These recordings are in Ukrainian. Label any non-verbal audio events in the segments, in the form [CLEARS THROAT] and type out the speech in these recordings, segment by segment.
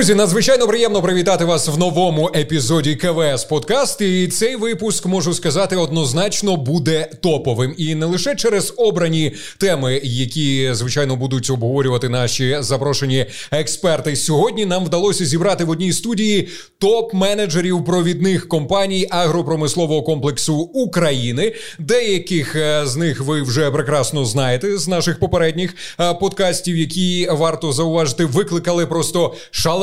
Друзі, надзвичайно приємно привітати вас в новому епізоді КВС Подкаст. І цей випуск можу сказати однозначно буде топовим. І не лише через обрані теми, які звичайно будуть обговорювати наші запрошені експерти. Сьогодні нам вдалося зібрати в одній студії топ-менеджерів провідних компаній агропромислового комплексу України. Деяких е, з них ви вже прекрасно знаєте з наших попередніх е, подкастів, які варто зауважити, викликали просто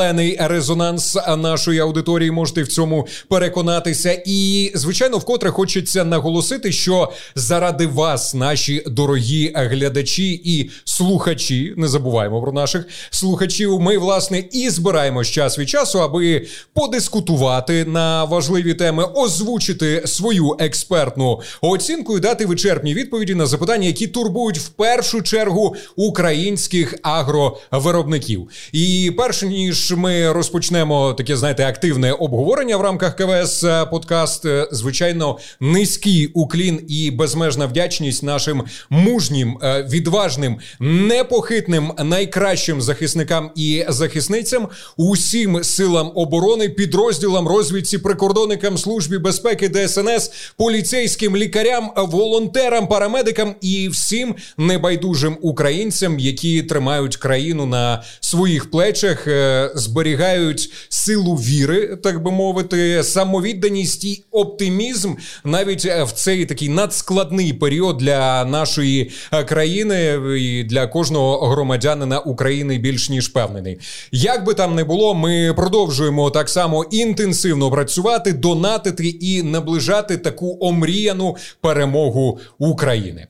шалений резонанс нашої аудиторії. Можете в цьому переконатися. І звичайно, вкотре хочеться наголосити, що заради вас, наші дорогі глядачі і слухачі, не забуваємо про наших слухачів. Ми власне і збираємо час від часу, аби подискутувати на важливі теми, озвучити свою експертну оцінку і дати вичерпні відповіді на запитання, які турбують в першу чергу українських агровиробників. І перш ніж ми розпочнемо таке, знаєте, активне обговорення в рамках КВС е, подкаст, е, звичайно, низький уклін і безмежна вдячність нашим мужнім, е, відважним, непохитним, найкращим захисникам і захисницям, усім силам оборони, підрозділам розвідці, прикордонникам службі безпеки ДСНС, поліцейським лікарям, волонтерам, парамедикам і всім небайдужим українцям, які тримають країну на своїх плечах. Е, зберігають силу віри, так би мовити, самовідданість і оптимізм навіть е, в цей такий надскладний період для нашої е, країни і для кожного громадянина України більш ніж певнений. Як би там не було, ми продовжуємо так само інтенсивно працювати, донатити і наближати таку омріяну перемогу України.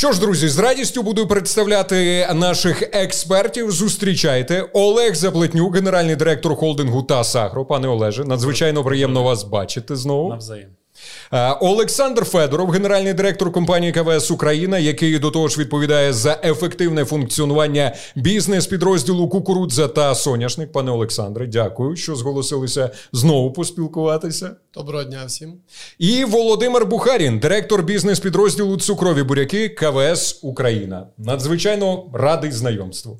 Що ж, друзі, з радістю буду представляти наших експертів. Зустрічайте Олег Заплетнюк, генеральний директор холдингу та Сагро. Пане Олеже, надзвичайно приємно вас бачити знову. Навзаєм. Е, Олександр Федоров, генеральний директор компанії КВС Україна, який до того ж відповідає за ефективне функціонування бізнес-підрозділу Кукурудза та Соняшник. Пане Олександре, дякую, що зголосилися знову поспілкуватися. Доброго дня всім. І Володимир Бухарін, директор бізнес-підрозділу Цукрові буряки КВС Україна. Надзвичайно радий знайомству.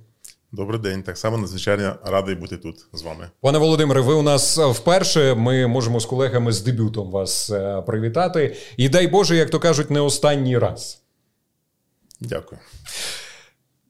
Добрий день, так само надзвичайно радий бути тут з вами, пане Володимире. Ви у нас вперше. Ми можемо з колегами з дебютом вас е, привітати. І дай Боже, як то кажуть, не останній раз. Дякую.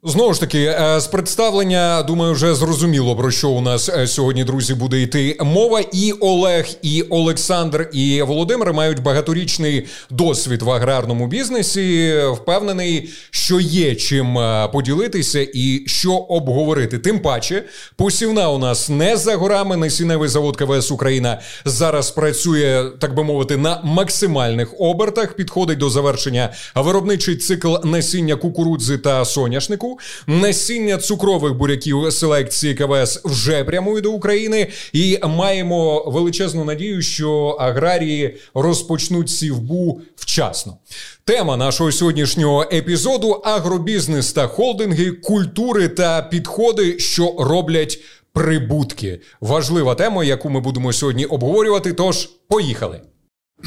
Знову ж таки, е, з представлення, думаю, вже зрозуміло про що у нас е, сьогодні, друзі, буде йти мова. І Олег, і Олександр, і Володимир мають багаторічний досвід в аграрному бізнесі. Впевнений, що є чим е, поділитися і що обговорити. Тим паче, посівна у нас не за горами. Насінневий завод КВС Україна зараз працює, так би мовити, на максимальних обертах. Підходить до завершення виробничий цикл насіння кукурудзи та соняшнику. Насіння цукрових буряків селекції КВС вже прямує до України, і маємо величезну надію, що аграрії розпочнуть сівбу вчасно. Тема нашого сьогоднішнього епізоду агробізнес та холдинги, культури та підходи, що роблять прибутки. Важлива тема, яку ми будемо сьогодні обговорювати. Тож поїхали.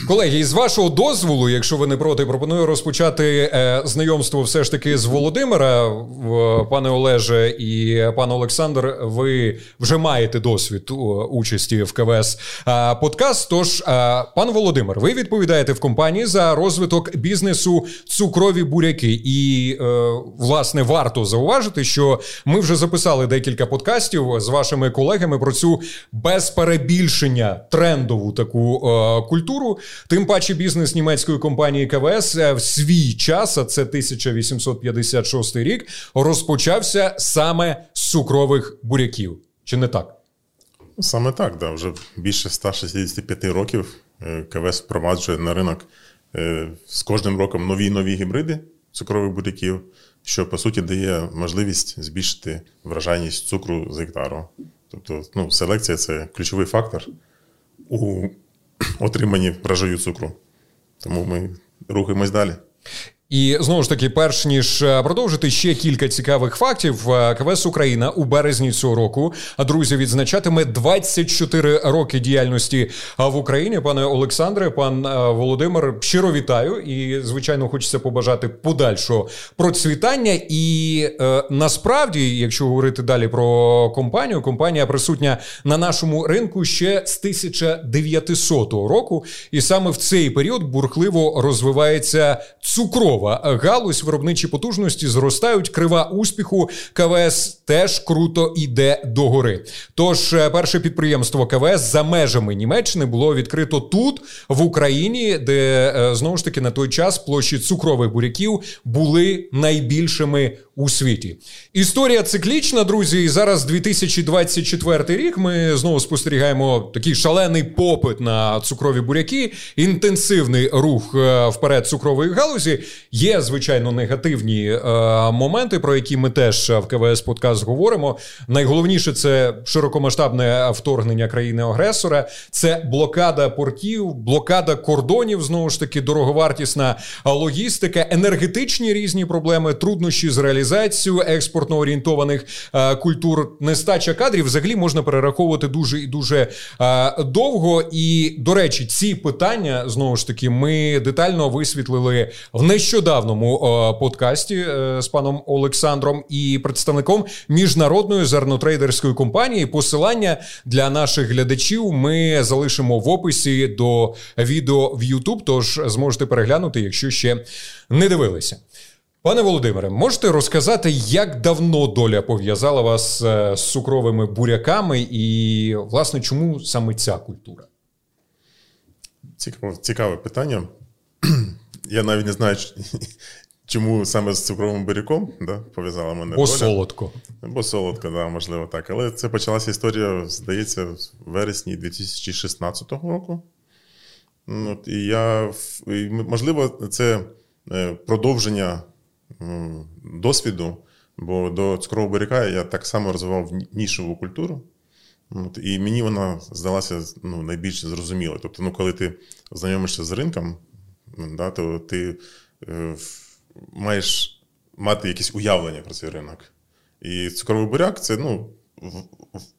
Колеги, з вашого дозволу, якщо ви не проти, пропоную розпочати е, знайомство все ж таки з Володимира, в, пане Олеже і пан Олександр. Ви вже маєте досвід участі в КВС е, подкаст. Тож, е, пан Володимир, ви відповідаєте в компанії за розвиток бізнесу цукрові буряки. І е, власне варто зауважити, що ми вже записали декілька подкастів з вашими колегами про цю без перебільшення трендову таку е, культуру. Тим паче бізнес німецької компанії КВС е, в свій час, а це 1856 рік, розпочався саме з цукрових буряків. Чи не так? Саме так, да. Вже більше 165 років е, КВС впроваджує на ринок е, з кожним роком нові нові гібриди цукрових буряків, що по суті дає можливість збільшити вражайність цукру з гектару. Тобто, ну, селекція це ключовий фактор у отриманні врожаю цукру. Тому ми рухаємось далі. І знову ж таки, перш ніж е, продовжити ще кілька цікавих фактів, е, КВС Україна у березні цього року друзі відзначатиме 24 роки діяльності в Україні. Пане Олександре, пан е, Володимир, щиро вітаю і звичайно хочеться побажати подальшого процвітання. І е, насправді, якщо говорити далі про компанію, компанія присутня на нашому ринку ще з 1900 року, і саме в цей період бурхливо розвивається цукрова промислова галузь, виробничі потужності зростають. Крива успіху КВС теж круто йде догори. Тож е, перше підприємство КВС за межами Німеччини було відкрито тут, в Україні, де е, знову ж таки на той час площі цукрових буряків були найбільшими у світі. Історія циклічна, друзі. І зараз 2024 рік. Ми знову спостерігаємо такий шалений попит на цукрові буряки, інтенсивний рух е, вперед цукрової галузі. Є звичайно негативні е, моменти, про які ми теж в КВС Подкаст говоримо. Найголовніше це широкомасштабне вторгнення країни-агресора, це блокада портів, блокада кордонів. Знову ж таки, дороговартісна логістика, енергетичні різні проблеми, труднощі з реалізацією експортно орієнтованих е, культур, нестача кадрів взагалі можна перераховувати дуже і дуже е, довго. І до речі, ці питання знову ж таки ми детально висвітлили в нещодавному е, подкасті з паном Олександром і представником міжнародної зернотрейдерської компанії. Посилання для наших глядачів ми залишимо в описі до відео в YouTube, Тож зможете переглянути, якщо ще не дивилися. Пане Володимире, можете розказати, як давно доля пов'язала вас е, з цукровими буряками, і, власне, чому саме ця культура? Цікаве, цікаве питання. Я навіть не знаю, чому саме з цукровим буряком да, пов'язала мене. Бо доля. солодко. Бо солодко, да, можливо, так. Але це почалася історія, здається, в вересні 2016 року. От, І я, можливо, це е, продовження досвіду, бо до цукрового буряка я так само розвивав нішову культуру. От, І мені вона здалася ну, найбільш зрозумілою. Тобто, ну, коли ти знайомишся з ринком, да, то ти е, маєш мати якесь уявлення про цей ринок. І цукровий буряк це ну, в,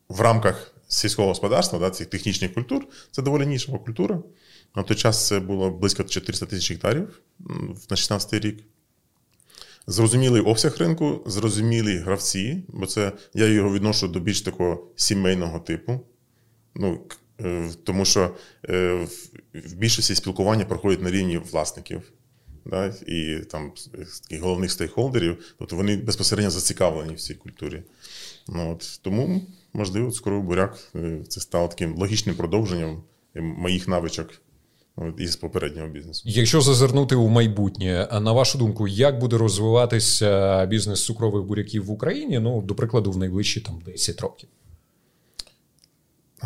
в рамках сільського господарства, да, цих технічних культур, це доволі нішова культура. На той час це було близько 400 тисяч гектарів на 16 рік. Зрозумілий обсяг ринку, зрозумілі гравці, бо це я його відношу до більш такого сімейного типу. Ну, Тому що е, в більшості спілкування проходять на рівні власників да, і там головних стейкхолдерів, тобто вони безпосередньо зацікавлені в цій культурі. Ну, от, Тому, можливо, цукровий буряк е, це стало таким логічним продовженням моїх навичок із попереднього бізнесу. Якщо зазирнути у майбутнє, на вашу думку, як буде розвиватися бізнес цукрових буряків в Україні? Ну, до прикладу, в найближчі там 10 років?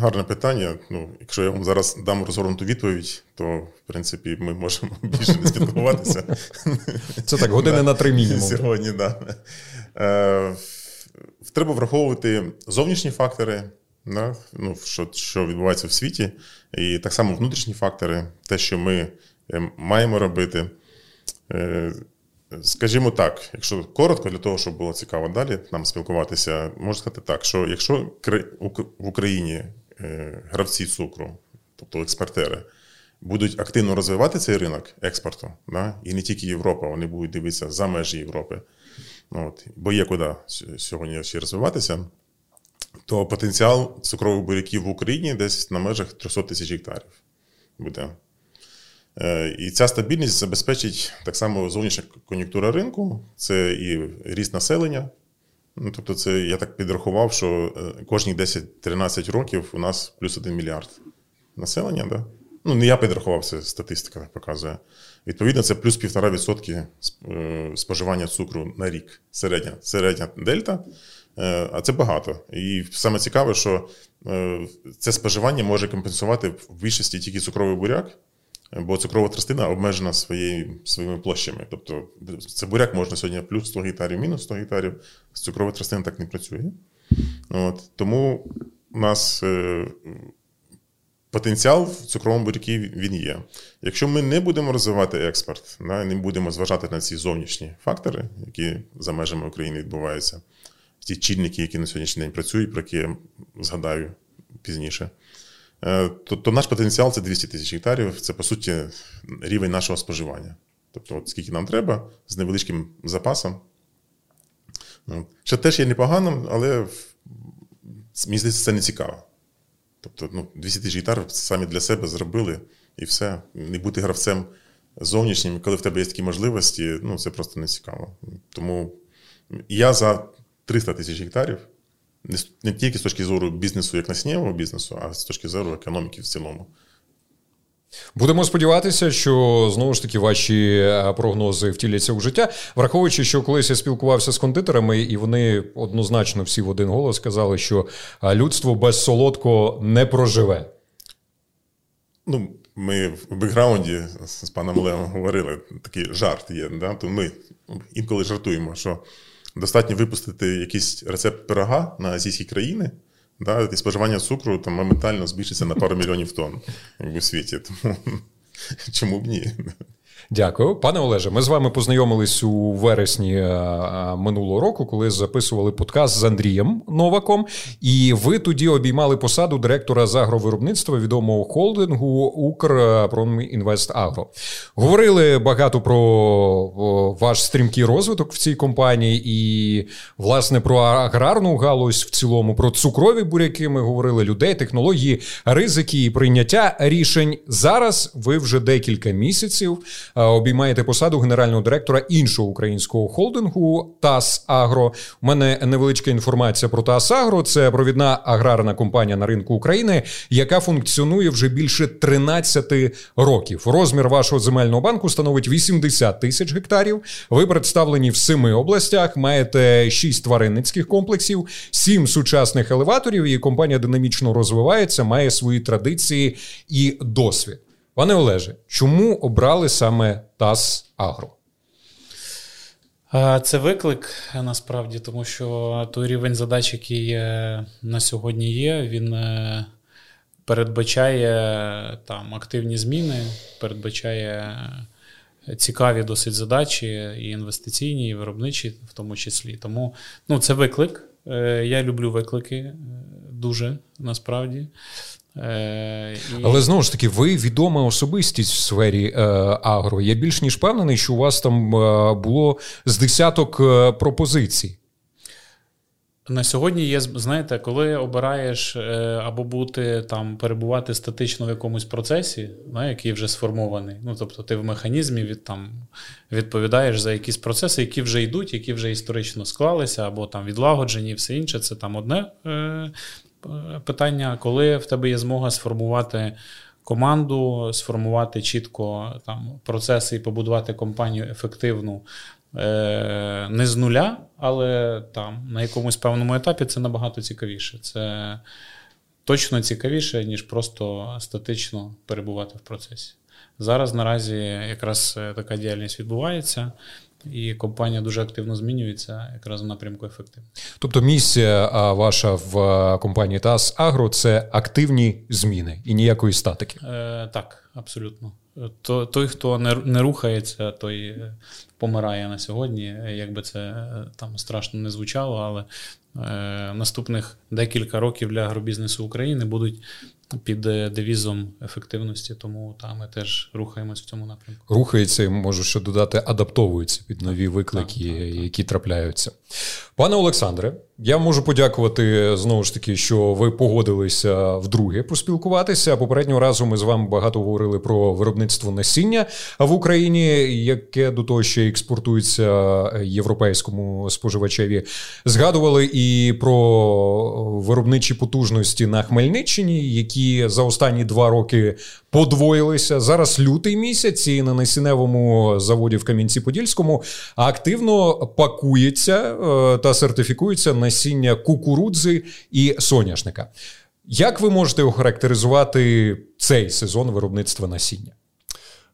Гарне питання. Ну, Якщо я вам зараз дам розгорнуту відповідь, то в принципі ми можемо [LAUGHS] більше не спілкуватися. Це так, години на три мінімум. Сьогодні, так. Е, треба враховувати зовнішні фактори, да? ну, що що відбувається в світі, і так само внутрішні фактори, те, що ми е, маємо робити. Е, скажімо так, якщо коротко, для того, щоб було цікаво далі нам спілкуватися, можна сказати так, що якщо в Україні гравці цукру, тобто експортери, будуть активно розвивати цей ринок експорту, да? і не тільки Європа, вони будуть дивитися за межі Європи, от, бо є куди сьогодні ще розвиватися то потенціал цукрових буряків в Україні десь на межах 300 тисяч гектарів буде. Е, і ця стабільність забезпечить так само зовнішня кон'юнктура ринку, це і ріст населення. Ну, Тобто, це я так підрахував, що е, кожні 10-13 років у нас плюс 1 мільярд населення. Да? Ну, не я підрахував, це статистика показує. Відповідно, це плюс 1,5% е, споживання цукру на рік. Середня, середня дельта. Е, а це багато. І саме цікаве, що це споживання може компенсувати в більшості тільки цукровий буряк, бо цукрова тростина обмежена своєю, своїми площами. Тобто це буряк можна сьогодні плюс 100 гектарів, мінус 100 гектарів, з цукрова тростина так не працює. От, Тому у нас е, потенціал в цукровому бурякі він є. Якщо ми не будемо розвивати експорт, не будемо зважати на ці зовнішні фактори, які за межами України відбуваються, ті чільники, які на сьогоднішній день працюють, про які я згадаю пізніше, то, то наш потенціал це 200 тисяч гектарів, це по суті рівень нашого споживання. Тобто, от скільки нам треба з невеличким запасом. Що теж є непоганим, але мені здається, це не цікаво. Тобто, ну, 200 тисяч гітар самі для себе зробили і все. Не бути гравцем зовнішнім, коли в тебе є такі можливості, ну це просто не цікаво. Тому я за 300 тисяч гектарів, не тільки з точки зору бізнесу, як наснєвого бізнесу, а з точки зору економіки в цілому. Будемо сподіватися, що знову ж таки ваші е, прогнози втіляться у життя, враховуючи, що колись я спілкувався з кондитерами, і вони однозначно всі в один голос сказали, що е, людство без солодкого не проживе. Ну, ми в бекграунді з паном Олегом говорили, такий жарт є. Да? То ми інколи жартуємо, що достатньо випустити якийсь рецепт пирога на азійські країни. Да, і споживання цукру там моментально збільшиться на пару мільйонів тонн в світі. Тому чому б ні? Дякую, пане Олеже. Ми з вами познайомились у вересні е, е, минулого року, коли записували подкаст з Андрієм Новаком. І ви тоді обіймали посаду директора з агровиробництва відомого холдингу «Укрпромінвестагро». Говорили багато про ваш стрімкий розвиток в цій компанії, і власне про аграрну галузь в цілому, про цукрові буряки. Ми говорили людей, технології, ризики і прийняття рішень. Зараз ви вже декілька місяців. Е, обіймаєте посаду генерального директора іншого українського холдингу ТАС Агро. У мене невеличка інформація про ТАС Агро. Це провідна аграрна компанія на ринку України, яка функціонує вже більше 13 років. Розмір вашого земельного банку становить 80 тисяч гектарів. Ви представлені в семи областях. Маєте шість тваринницьких комплексів, сім сучасних елеваторів. І компанія динамічно розвивається, має свої традиції і досвід. Пане Олеже, чому обрали саме ТАС Агро? Це виклик насправді, тому що той рівень задач, який на сьогодні є, він е, передбачає там активні зміни, передбачає цікаві досить задачі, і інвестиційні, і виробничі, в тому числі. Тому ну, це виклик. Е, я люблю виклики е, дуже насправді. Е, і... Але знову ж таки, ви відома особистість в сфері е, агро. Я більш ніж впевнений, що у вас там е, було з десяток е, пропозицій. На сьогодні є, знаєте, коли обираєш е, або бути там, перебувати статично в якомусь процесі, да, який вже сформований. Ну, тобто ти в механізмі від, там, відповідаєш за якісь процеси, які вже йдуть, які вже історично склалися, або там відлагоджені, і все інше. Це там одне е, питання, коли в тебе є змога сформувати команду, сформувати чітко там процеси і побудувати компанію ефективну. Е, не з нуля, але там на якомусь певному етапі це набагато цікавіше. Це точно цікавіше, ніж просто статично перебувати в процесі. Зараз наразі якраз е, така діяльність відбувається. І компанія дуже активно змінюється якраз в напрямку ефективності. Тобто місія ваша в компанії ТАС Агро це активні зміни і ніякої статики. Е, Так, абсолютно. То, Той, хто не не рухається, той е, помирає на сьогодні. Якби це е, там страшно не звучало, але наступних декілька років для агробізнесу України будуть під е, девізом ефективності, тому там ми теж рухаємось в цьому напрямку. Рухається можу ще додати, адаптовується під нові виклики, так, так, так. які трапляються. Пане Олександре, я можу подякувати знову ж таки, що ви погодилися вдруге поспілкуватися. Попереднього разу ми з вами багато говорили про виробництво насіння в Україні, яке до того ще експортується європейському споживачеві. Згадували і про виробничі потужності на Хмельниччині, які за останні два роки подвоїлися. Зараз лютий місяць і на насінневому заводі в Кам'янці-Подільському активно пакується е, та сертифікується насіння кукурудзи і соняшника. Як ви можете охарактеризувати цей сезон виробництва насіння?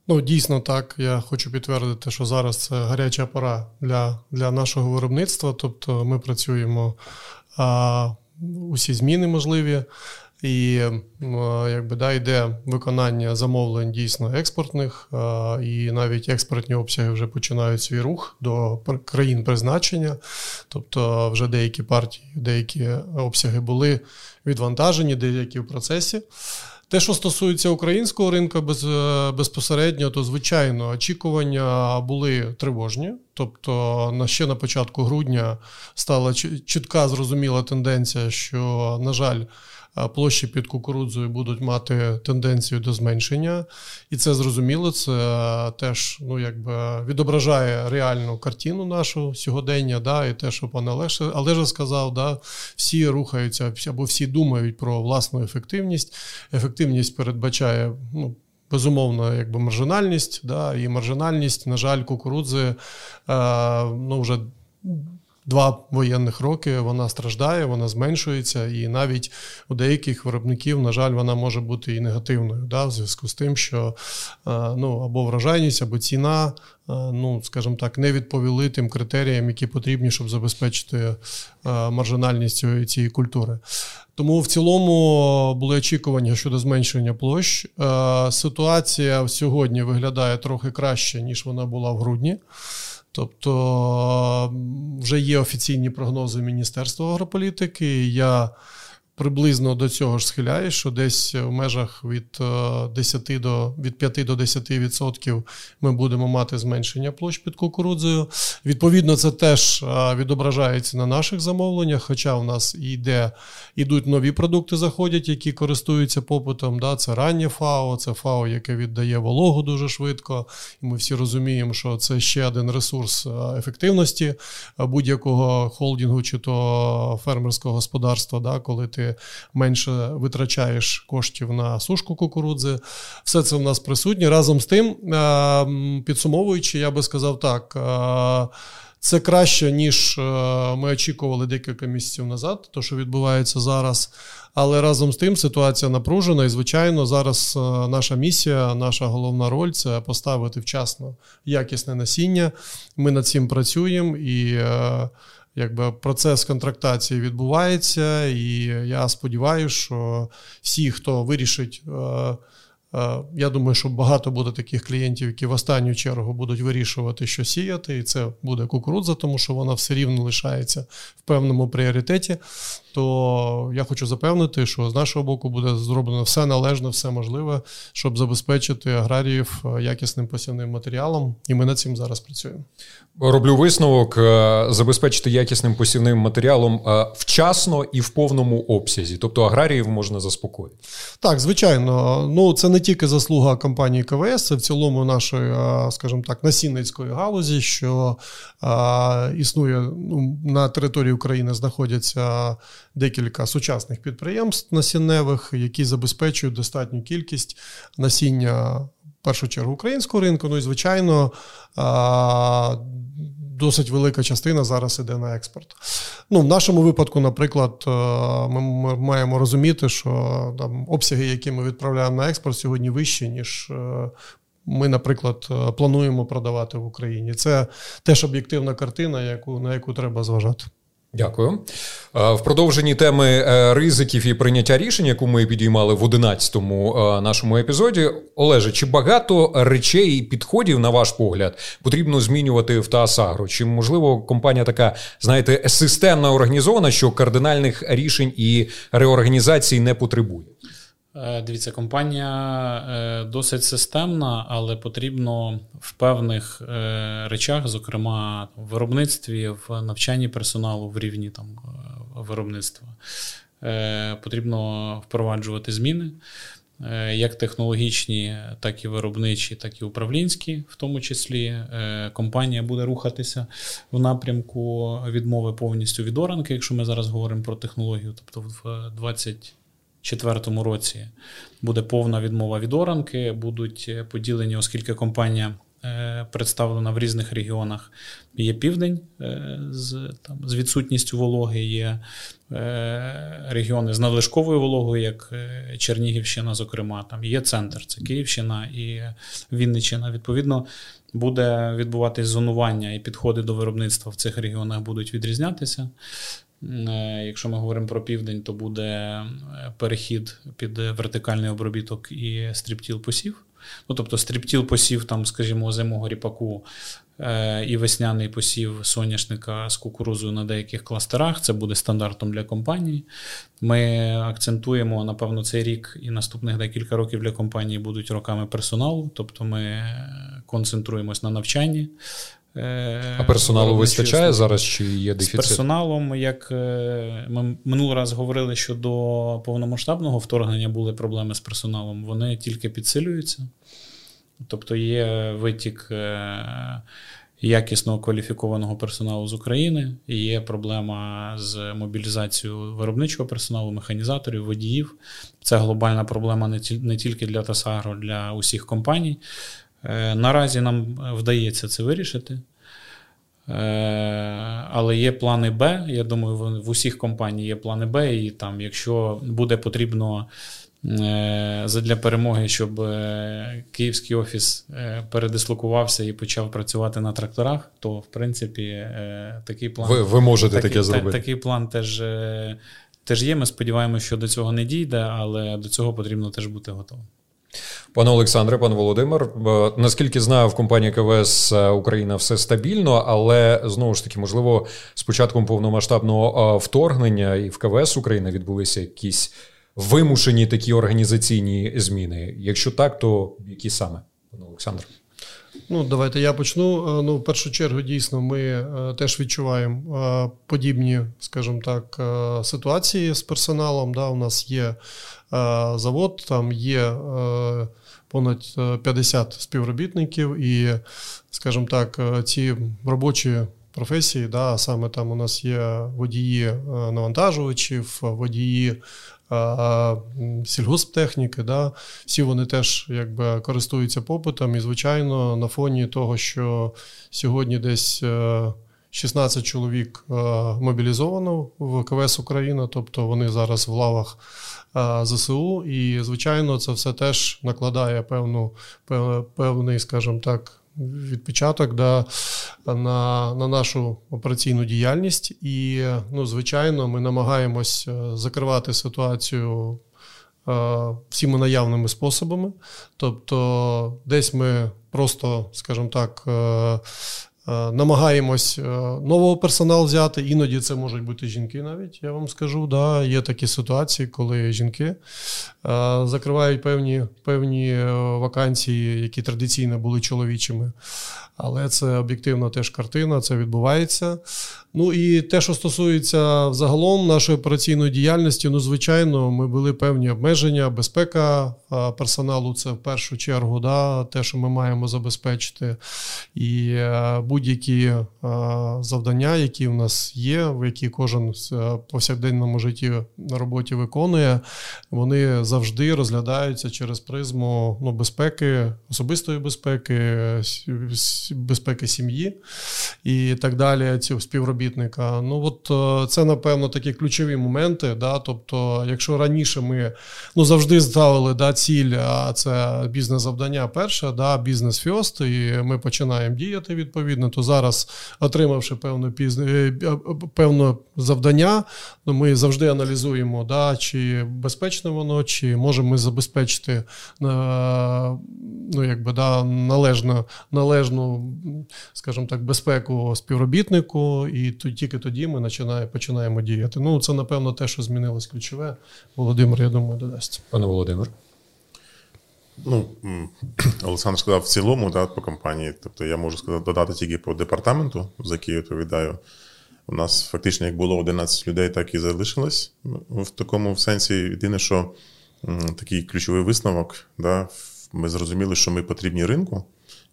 Ну, дійсно так. Я хочу підтвердити, що зараз це гаряча пора для для нашого виробництва. Тобто ми працюємо а, усі зміни можливі. І якби да, йде виконання замовлень дійсно експортних, і навіть експортні обсяги вже починають свій рух до країн призначення. Тобто, вже деякі партії, деякі обсяги були відвантажені, деякі в процесі. Те, що стосується українського ринку без, е, безпосередньо, то звичайно очікування були тривожні. Тобто, на ще на початку грудня стала чітка зрозуміла тенденція, що, на жаль, площі під кукурудзою будуть мати тенденцію до зменшення, і це зрозуміло. Це теж ну якби відображає реальну картину нашу сьогодення. Да, І те, що пан Олеже, Олеже сказав, да, всі рухаються або всі думають про власну ефективність. Ефективність передбачає ну. Безумовно, якби маржинальність, да, і маржинальність, на жаль, кукурудзи е, ну, вже два воєнних роки вона страждає, вона зменшується, і навіть у деяких виробників, на жаль, вона може бути і негативною, да, в зв'язку з тим, що е, ну, або вражайність, або ціна, е, ну, скажімо так, не відповіли тим критеріям, які потрібні, щоб забезпечити е, маржинальність цієї культури. Тому в цілому були очікування щодо зменшення площ. Ситуація сьогодні виглядає трохи краще, ніж вона була в грудні. Тобто вже є офіційні прогнози Міністерства агрополітики. Я приблизно до цього ж схиляє, що десь в межах від 10 е, до від 5 до 10% ми будемо мати зменшення площ під кукурудзою. Відповідно, це теж е, відображається на наших замовленнях, хоча у нас йде, йдуть нові продукти, заходять, які користуються попитом. Да? Це раннє ФАО, це ФАО, яке віддає вологу дуже швидко. І ми всі розуміємо, що це ще один ресурс е, ефективності будь-якого холдингу чи то фермерського господарства, да? коли ти менше витрачаєш коштів на сушку кукурудзи. Все це в нас присутнє. Разом з тим, е, підсумовуючи, я би сказав так. Е, це краще, ніж е, ми очікували декілька місяців назад, то що відбувається зараз. Але разом з тим ситуація напружена, і звичайно, зараз наша місія, наша головна роль це поставити вчасно якісне насіння. Ми над цим працюємо і якби процес контрактації відбувається, і я сподіваюся, що всі, хто вирішить. Е, Е, я думаю, що багато буде таких клієнтів, які в останню чергу будуть вирішувати, що сіяти, і це буде кукурудза, тому що вона все рівно лишається в певному пріоритеті. То я хочу запевнити, що з нашого боку буде зроблено все належне, все можливе, щоб забезпечити аграріїв е, якісним посівним матеріалом, і ми над цим зараз працюємо. Роблю висновок е, забезпечити якісним посівним матеріалом вчасно і в повному обсязі, тобто аграріїв можна заспокоїти. Так, звичайно, ну це не тільки заслуга компанії КВС, це в цілому нашої, скажімо так, насінницької галузі, що існує ну, на території України знаходяться декілька сучасних підприємств насінневих, які забезпечують достатню кількість насіння. В першу чергу українського ринку, ну і звичайно, досить велика частина зараз іде на експорт. Ну, В нашому випадку, наприклад, ми маємо розуміти, що там обсяги, які ми відправляємо на експорт, сьогодні вищі, ніж. Е, ми, наприклад, е, плануємо продавати в Україні. Це теж об'єктивна картина, яку на яку треба зважати. Дякую. В продовженні теми е, ризиків і прийняття рішень, яку ми підіймали в 11-му е, нашому епізоді, Олеже, чи багато речей і підходів, на ваш погляд, потрібно змінювати в ТАСАГРО? Чи можливо компанія така, знаєте, системна організована, що кардинальних рішень і реорганізацій не потребує? Е, дивіться, компанія е, досить системна, але потрібно в певних е, речах, зокрема в виробництві, в навчанні персоналу в рівні там виробництва, потрібно впроваджувати зміни. Як технологічні, так і виробничі, так і управлінські, в тому числі компанія буде рухатися в напрямку відмови повністю від оранки, якщо ми зараз говоримо про технологію, тобто в 20 2024 році буде повна відмова від оранки, будуть е, поділені, оскільки компанія е, представлена в різних регіонах. Є південь е, з там, з відсутністю вологи, є регіони з надлишковою вологою, як Чернігівщина, зокрема, там є центр, це Київщина і Вінниччина. Відповідно, буде відбуватись зонування і підходи до виробництва в цих регіонах будуть відрізнятися. Якщо ми говоримо про південь, то буде перехід під вертикальний обробіток і strip-till посів. Ну, Тобто strip-till посів, там, скажімо, озимого ріпаку е, і весняний посів соняшника з кукурузою на деяких кластерах. Це буде стандартом для компанії. Ми акцентуємо, напевно, цей рік і наступних декілька років для компанії будуть роками персоналу, тобто ми концентруємось на навчанні. Е, а персоналу вистачає зараз чи є дефіцит? З персоналом, як е, ми минулий раз говорили, що до повномасштабного вторгнення були проблеми з персоналом, вони тільки підсилюються. Тобто є витік е, якісного кваліфікованого персоналу з України, є проблема з мобілізацією виробничого персоналу, механізаторів, водіїв. Це глобальна проблема не тільки для Тасагро, для усіх компаній. Е, наразі нам вдається це вирішити. Е, але є плани Б. Я думаю, в усіх компаній є плани Б, і там, якщо буде потрібно е, для перемоги, щоб київський офіс передислокувався і почав працювати на тракторах, то в принципі такий план ви, ви можете такий, таке зробити. Такий план теж, теж є. Ми сподіваємося, що до цього не дійде, але до цього потрібно теж бути готовим. Пане Олександре, пане Володимир, наскільки знаю, в компанії КВС е, Україна все стабільно, але знову ж таки, можливо, з початком повномасштабного вторгнення і в КВС України відбулися якісь вимушені такі організаційні зміни. Якщо так, то які саме, пане Олександре? Ну, давайте я почну. Е, ну, в першу чергу, дійсно, ми е, теж відчуваємо подібні, скажімо так, ситуації з персоналом. Да, У нас є завод, там є понад 50 е, співробітників, і, скажімо так, е, ці робочі професії, да, саме там у нас є водії е, навантажувачів, водії. Сільгосптехніки, да, всі вони теж якби користуються попитом. І, звичайно, на фоні того, що сьогодні десь 16 чоловік мобілізовано в КВС Україна, тобто вони зараз в лавах ЗСУ, і звичайно, це все теж накладає певну певний, скажімо так, відпечаток да, на на нашу операційну діяльність. І, ну, звичайно, ми намагаємось е, закривати ситуацію. Е, всіми наявними способами. Тобто, десь ми просто, скажімо так, Е, намагаємось е, нового персоналу взяти. Іноді це можуть бути жінки, навіть я вам скажу. Да, Є такі ситуації, коли жінки е, закривають певні певні вакансії, які традиційно були чоловічими. Але це об'єктивна теж картина, це відбувається. Ну і те, що стосується взагалом нашої операційної діяльності, ну, звичайно, ми були певні обмеження, безпека персоналу це в першу чергу, да, те, що ми маємо забезпечити. І е, будь-які завдання, які в нас є, в які кожен в е, повсякденному житті на роботі виконує, вони завжди розглядаються через призму ну, безпеки, особистої безпеки, безпеки сім'ї і так далі. Ці співробітника. Ну от е, це, напевно, такі ключові моменти. Да? Тобто, якщо раніше ми ну, завжди ставили да, ціль, а це бізнес-завдання перше, да, бізнес фьост, і ми починаємо діяти відповідно, то зараз, отримавши певне е, певне завдання, ну, ми завжди аналізуємо, да, чи безпечне воно, чи можемо ми забезпечити е, ну, якби, да, належну, належну, скажімо так, безпеку співробітнику, і тільки тоді ми починаємо діяти. Ну, це, напевно, те, що змінилось ключове. Володимир, я думаю, додасть. Пане Володимир. Ну, [CLEARS THROAT] Олександр сказав в цілому да, по компанії. Тобто я можу сказати, додати тільки по департаменту, за який я відповідаю. У нас фактично як було 11 людей, так і залишилось в такому сенсі. Єдине, що такий ключовий висновок, да, ми зрозуміли, що ми потрібні ринку,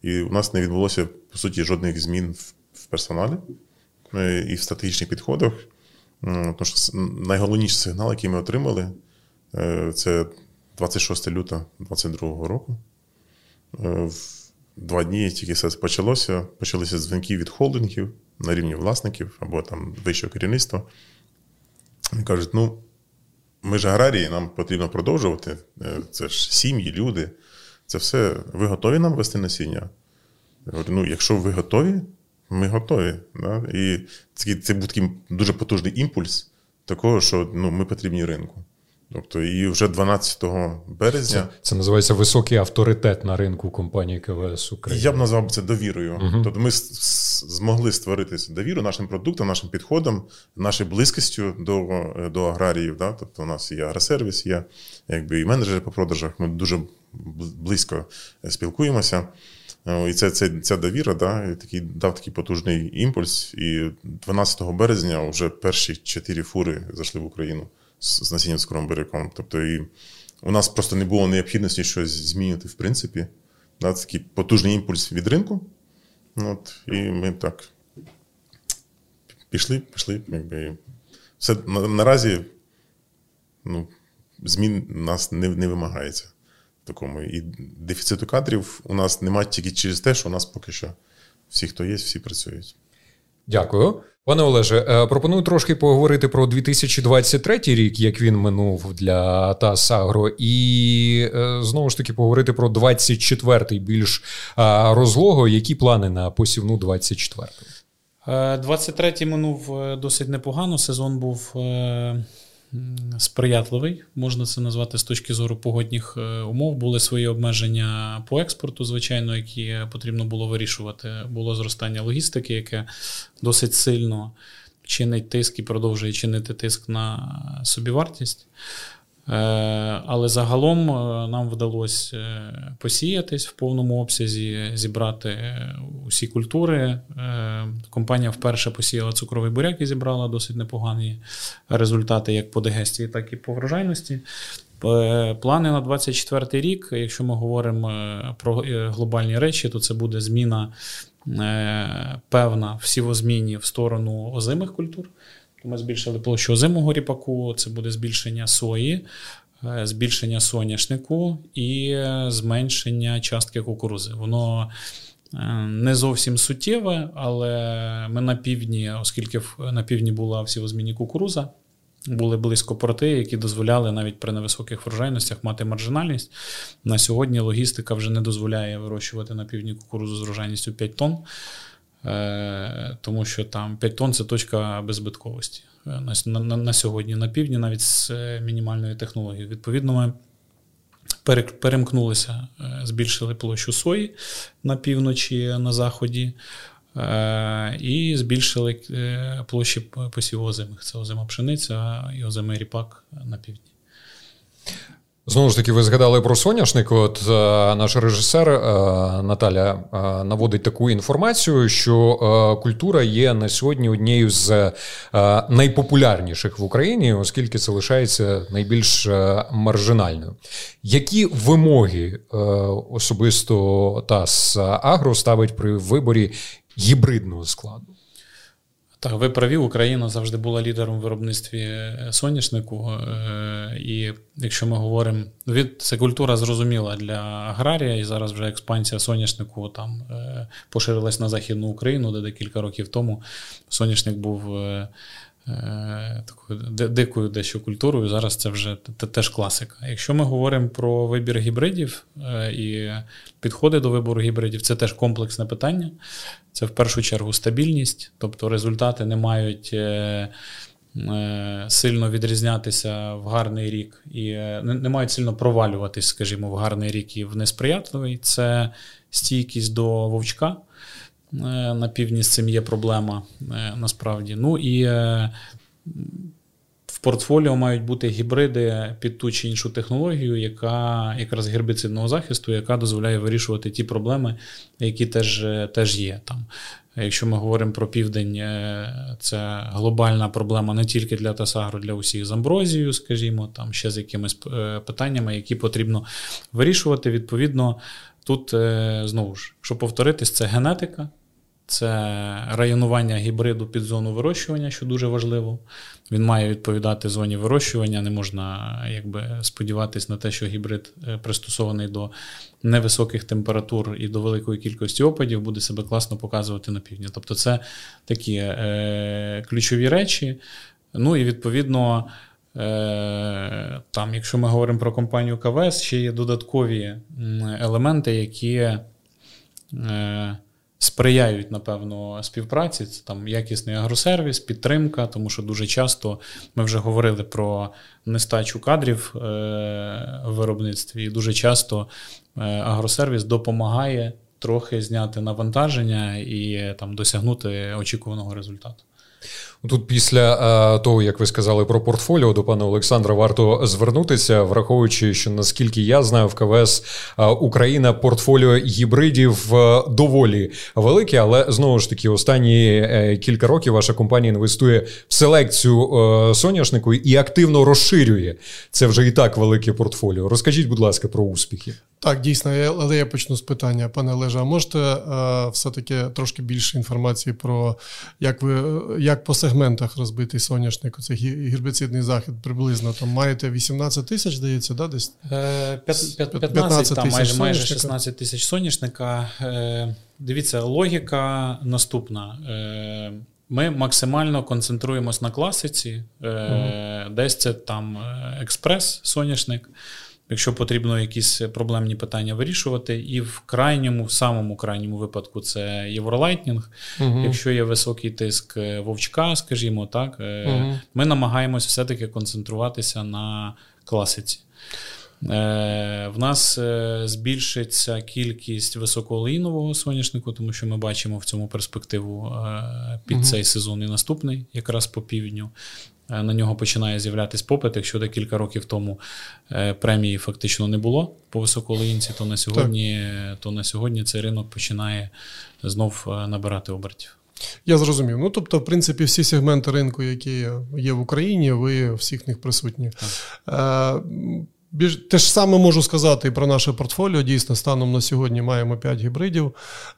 і у нас не відбулося, по суті, жодних змін в персоналі е, і в стратегічних підходах. Тому що найголовніший сигнал, який ми отримали, е, це 26 лютого 2022 року. Е, в два дні тільки все почалося. Почалися дзвінки від холдингів на рівні власників або там вищого керівництва. Вони кажуть: ну, ми ж аграрії, нам потрібно продовжувати. Е, це ж сім'ї, люди. Це все. Ви готові нам вести насіння? Я говорю, ну, якщо ви готові, ми готові. Да? І це, це був такий дуже потужний імпульс такого, що ну, ми потрібні ринку. Тобто, і вже 12 березня. Це, це називається високий авторитет на ринку компанії КВС України. Я б назвав це довірою. uh Тобто ми змогли створити довіру нашим продуктам, нашим підходам, нашою близькістю до до аграріїв. Да? Тобто, у нас є агросервіс, є якби і менеджери по продажах. Ми дуже близько спілкуємося. І це, це, ця довіра да, і такий, дав такий потужний імпульс. І 12 березня вже перші чотири фури зайшли в Україну з, насінням цукровим буряком. Тобто і у нас просто не було необхідності щось змінити, в принципі. Да, Такий потужний імпульс від ринку. От, І ми так пішли, пішли. Якби. Все на, наразі ну, змін нас не, не вимагається. Такому. І дефіциту кадрів у нас немає тільки через те, що у нас поки що всі, хто є, всі працюють. Дякую. Пане Олеже, е, пропоную трошки поговорити про 2023 рік, як він минув для ТАС Агро, і е, знову ж таки поговорити про 24-й більш розлого. Які плани на посівну 24-го? 23-й минув е, досить непогано. Сезон був сприятливий, можна це назвати з точки зору погодних умов. Були свої обмеження по експорту, звичайно, які потрібно було вирішувати. Було зростання логістики, яке досить сильно чинить тиск і продовжує чинити тиск на собівартість. Е, але загалом е, нам вдалося е, посіятись в повному обсязі, зібрати усі культури. Компанія вперше посіяла цукровий буряк і зібрала досить непогані результати як по дегестії, так і по врожайності. Плани на 24 рік, якщо ми говоримо про глобальні речі, то це буде зміна певна в сівозміні в сторону озимих культур. Ми збільшили площу озимого ріпаку, це буде збільшення сої, е, збільшення соняшнику і е, зменшення частки кукурузи. Воно е, не зовсім суттєве, але ми на півдні, оскільки на півдні була всівозмінні кукуруза, були близько порти, які дозволяли навіть при невисоких врожайностях мати маржинальність. На сьогодні логістика вже не дозволяє вирощувати на півдні кукурузу з врожайністю 5 тонн. Е, тому що там 5 тонн це точка беззбитковості е, на, на, на сьогодні, на півдні, навіть з е, мінімальною технологією. Відповідно, ми перемкнулися, збільшили площу сої на півночі, на заході. І збільшили площі посіву озимих. Це озима пшениця і озимий ріпак на півдні. Знову ж таки, ви згадали про соняшник. От е, наш режисер е, Наталя е, наводить таку інформацію, що культура є на сьогодні однією з найпопулярніших в Україні, оскільки це лишається найбільш маржинальною. Які вимоги особисто ТАС Агро ставить при виборі гібридного складу? Так, ви праві, Україна завжди була лідером в виробництві е, соняшнику. Е, і якщо ми говоримо, від це культура зрозуміла для аграрія, і зараз вже експансія соняшнику там е, поширилась на Західну Україну, де декілька років тому соняшник був такою дикою дещо культурою. Зараз це вже теж класика. Якщо ми говоримо про вибір гібридів і підходи до вибору гібридів, це теж комплексне питання. Це в першу чергу стабільність, тобто результати не мають е, е, сильно відрізнятися в гарний рік і е, не мають сильно провалюватись, скажімо, в гарний рік і в несприятливий. Це стійкість до вовчка. На півдні з цим є проблема насправді. Ну і в портфоліо мають бути гібриди під ту чи іншу технологію, яка якраз гербіцидного захисту, яка дозволяє вирішувати ті проблеми, які теж теж є там. Якщо ми говоримо про південь, е, це глобальна проблема не тільки для Тасагру, для усіх з амброзією, скажімо, там ще з якимись е, питаннями, які потрібно вирішувати. Відповідно, тут е, знову ж, щоб повторитись, це генетика. Це районування гібриду під зону вирощування, що дуже важливо. Він має відповідати зоні вирощування. Не можна якби, сподіватися на те, що гібрид е, пристосований до невисоких температур і до великої кількості опадів, буде себе класно показувати на півдні. Тобто, це такі е, ключові речі. Ну і відповідно, е, там, якщо ми говоримо про компанію КВС, ще є додаткові елементи, які. Е, сприяють, напевно, співпраці. Це там якісний агросервіс, підтримка, тому що дуже часто ми вже говорили про нестачу кадрів е, в виробництві, і дуже часто е, агросервіс допомагає трохи зняти навантаження і там досягнути очікуваного результату. Тут після того, як ви сказали про портфоліо до пана Олександра, варто звернутися, враховуючи, що наскільки я знаю, в КВС Україна портфоліо гібридів доволі велике, але знову ж таки, останні е, кілька років ваша компанія інвестує в селекцію е, соняшнику і активно розширює це вже і так велике портфоліо. Розкажіть, будь ласка, про успіхи. Так, дійсно, але я почну з питання, пане Олеже, а можете е, все-таки трошки більше інформації про як ви як по сегментах розбитий соняшник, це гербіцидний захід приблизно там маєте 18 тисяч, здається, да, десь? 15, 15 там майже майже 16 тисяч соняшника. Е, дивіться, логіка наступна. Е, ми максимально концентруємось на класиці, угу. десь це там експрес, соняшник якщо потрібно якісь проблемні питання вирішувати. І в крайньому, в самому крайньому випадку, це Євролайтнінг. Угу. Якщо є високий тиск е, вовчка, скажімо так, угу. ми намагаємося все-таки концентруватися на класиці. Е, в нас збільшиться кількість високоолеїнового соняшнику, тому що ми бачимо в цьому перспективу під угу. цей сезон і наступний, якраз по півдню. Е, на нього починає з'являтися попит. Якщо декілька років тому е, премії фактично не було по високолинці, то на сьогодні то на сьогодні цей ринок починає знов е, набирати обертів. Я зрозумів. Ну тобто, в принципі, всі сегменти ринку, які є в Україні, ви всіх них присутні. Так. Більш те ж саме можу сказати і про наше портфоліо. Дійсно, станом на сьогодні маємо 5 гібридів.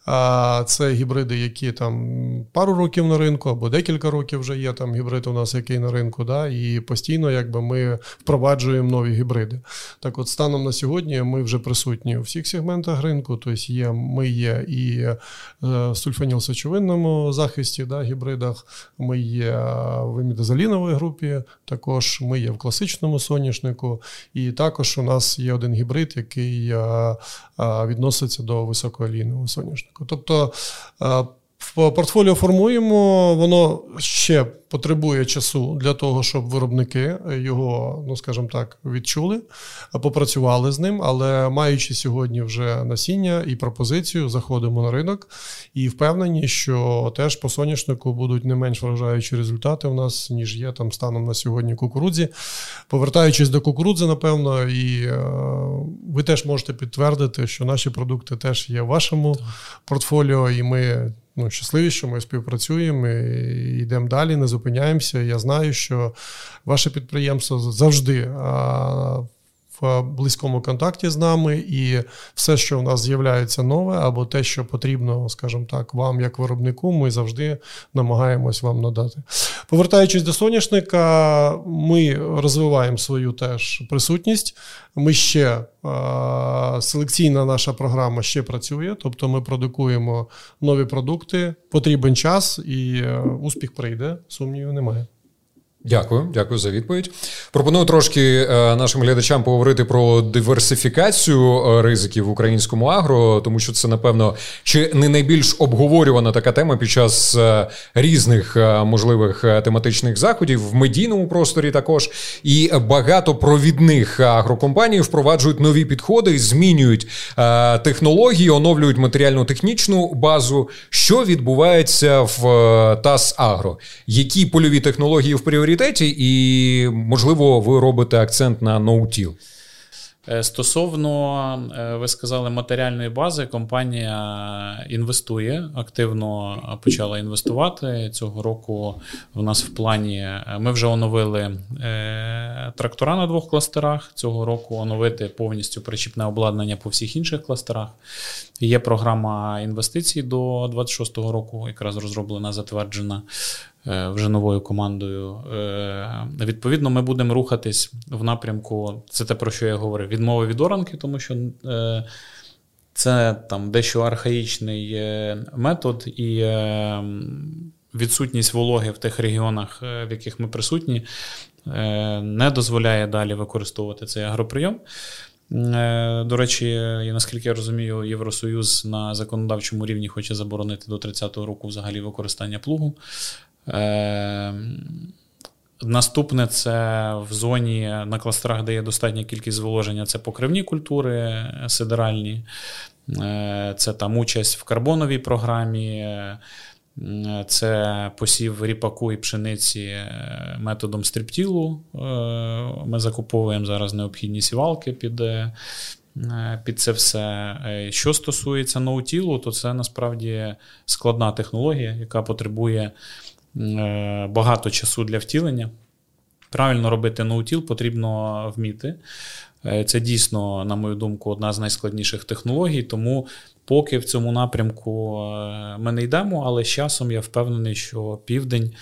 А це гібриди, які там пару років на ринку або декілька років вже є там гібрид у нас, який на ринку, да, і постійно якби ми впроваджуємо нові гібриди. Так, от станом на сьогодні ми вже присутні у всіх сегментах ринку. Тобто є, ми є і е, в сульфанілсочовинному захисті, да, гібридах, ми є в імідозаліновій групі, також ми є в класичному соняшнику. і також у нас є один гібрид, який е, е, відноситься до високоолійного соняшника. Тобто е, портфоліо формуємо, воно ще потребує часу для того, щоб виробники його, ну скажімо так, відчули, попрацювали з ним. Але маючи сьогодні вже насіння і пропозицію, заходимо на ринок і впевнені, що теж по соняшнику будуть не менш вражаючі результати у нас, ніж є там станом на сьогодні кукурудзі. Повертаючись до кукурудзи, напевно, і е, ви теж можете підтвердити, що наші продукти теж є в вашому портфоліо, і ми ну, щасливі, що ми співпрацюємо, і йдемо далі, не зупиняємося. Я знаю, що ваше підприємство завжди в близькому контакті з нами, і все, що в нас з'являється нове, або те, що потрібно, скажімо так, вам як виробнику, ми завжди намагаємось вам надати. Повертаючись до соняшника, ми розвиваємо свою теж присутність. Ми ще селекційна наша програма ще працює, тобто ми продукуємо нові продукти. Потрібен час, і е, успіх прийде. Сумнівів немає. Дякую, дякую за відповідь. Пропоную трошки е, нашим глядачам поговорити про диверсифікацію е, ризиків в українському агро, тому що це, напевно, чи не найбільш обговорювана така тема під час е, різних можливих тематичних заходів в медійному просторі. Також і багато провідних агрокомпаній впроваджують нові підходи, змінюють технології, оновлюють матеріально-технічну базу. Що відбувається в ТАС Агро? Які польові технології в пріоритеті? Пріоритеті, і можливо, ви робите акцент на no-till. Е, стосовно, е, ви сказали, матеріальної бази, компанія інвестує, активно почала інвестувати. Цього року в нас в плані е, ми вже оновили трактора на двох кластерах. Цього року оновити повністю причіпне обладнання по всіх інших кластерах. Є програма інвестицій до 26-го року, якраз розроблена, затверджена. Е, вже новою командою. Е, відповідно, ми будемо рухатись в напрямку, це те, про що я говорив, відмови від оранки, тому що е, це там дещо архаїчний метод і відсутність вологи в тих регіонах, в яких ми присутні, не дозволяє далі використовувати цей агроприйом. До речі, наскільки я розумію, Євросоюз на законодавчому рівні хоче заборонити до 30-го року взагалі використання плугу. Наступне це в зоні на кластерах, де є достатня кількість зволоження, це покривні культури сидеральні, це там участь в карбоновій програмі, це посів ріпаку і пшениці е, методом стріптілу. Е, ми закуповуємо зараз необхідні сівалки під е, під це все. Що стосується no-till у, то це насправді складна технологія, яка потребує багато часу для втілення. Правильно робити no-till потрібно вміти. Це дійсно, на мою думку, одна з найскладніших технологій, тому Поки в цьому напрямку е, ми не йдемо, але з часом я впевнений, що південь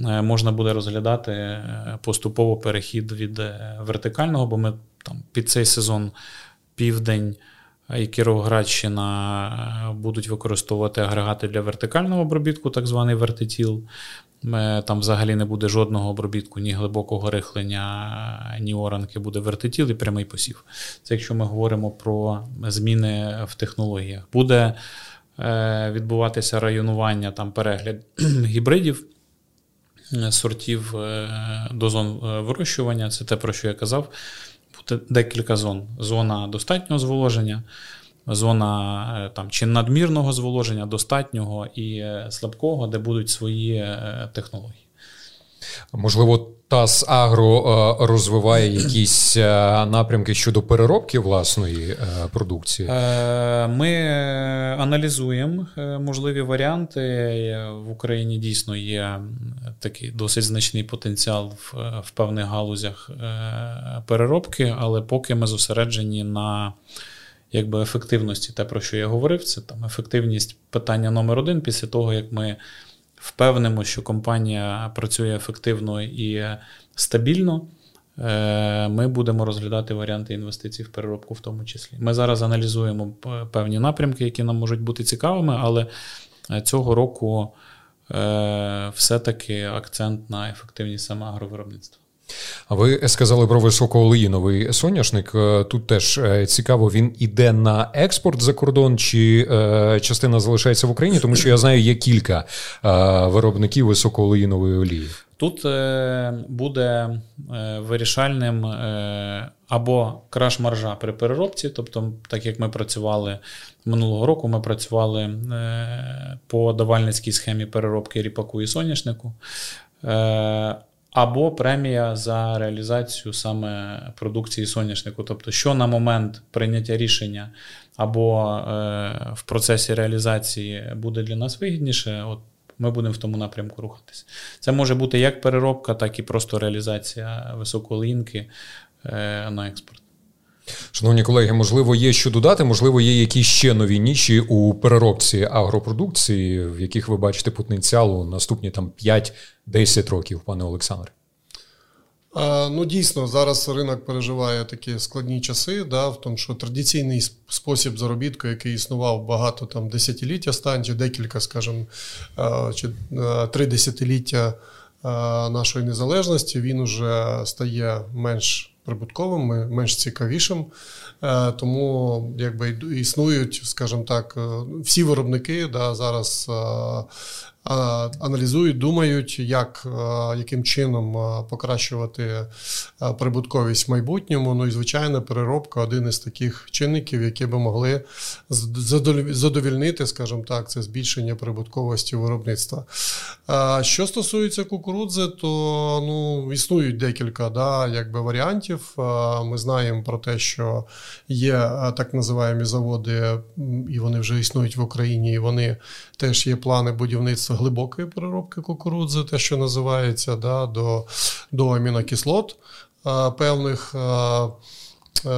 е, можна буде розглядати е, поступово перехід від вертикального, бо ми там під цей сезон південь і Кіровоградщина будуть використовувати агрегати для вертикального обробітку, так званий вертитіл. Там взагалі не буде жодного обробітку, ні глибокого рихлення, ні оранки, буде вертитіл і прямий посів. Це якщо ми говоримо про зміни в технологіях. Буде е, відбуватися районування, там перегляд [CLEARS THROAT] гібридів, е, сортів е, до зон вирощування. Це те, про що я казав. Буде декілька зон. Зона достатнього зволоження зона е, там чи надмірного зволоження, достатнього і е, слабкого, де будуть свої е, технології. Можливо, ТАС Агро розвиває [CLEARS THROAT] якісь напрямки щодо переробки власної продукції. Ми аналізуємо можливі варіанти. В Україні дійсно є такий досить значний потенціал в певних галузях переробки, але поки ми зосереджені на якби ефективності, те, про що я говорив, це там ефективність питання номер один після того, як ми впевнимо, що компанія працює ефективно і стабільно. Е, ми будемо розглядати варіанти інвестицій в переробку, в тому числі. Ми зараз аналізуємо певні напрямки, які нам можуть бути цікавими, але е, цього року е, все-таки акцент на ефективність саме агровиробництва. А ви сказали про високоолеїновий соняшник. Е, тут теж е, цікаво, він іде на експорт за кордон, чи е, частина залишається в Україні, тому що я знаю, є кілька виробників високоолеїнової олії. Тут буде вирішальним або краш маржа при переробці, тобто, так як ми працювали минулого року, ми працювали по давальницькій схемі переробки ріпаку і соняшнику або премія за реалізацію саме продукції соняшнику. Тобто, що на момент прийняття рішення або е, в процесі реалізації буде для нас вигідніше, от ми будемо в тому напрямку рухатися. Це може бути як переробка, так і просто реалізація високолинки е, на експорт. Шановні колеги, можливо, є що додати, можливо, є якісь ще нові ніші у переробці агропродукції, в яких ви бачите потенціал у наступні там 5-10 років, пане Олександре. Ну, дійсно, зараз ринок переживає такі складні часи, да, в тому, що традиційний спосіб заробітку, який існував багато там десятиліття станцій, декілька, скажімо, чи три десятиліття нашої незалежності, він уже стає менш прибутковим, менш цікавішим. Е, тому якби існують, скажімо так, е, всі виробники да, зараз е, аналізують, думають, як, яким чином покращувати прибутковість в майбутньому. Ну і звичайно, переробка один із таких чинників, які би могли задовільнити, скажімо так, це збільшення прибутковості виробництва. Що стосується кукурудзи, то ну, існують декілька да, якби варіантів. Ми знаємо про те, що є так називаємо заводи, і вони вже існують в Україні, і вони теж є плани будівництва глибокої переробки кукурудзи, те, що називається, да, до, до амінокислот певних. Е,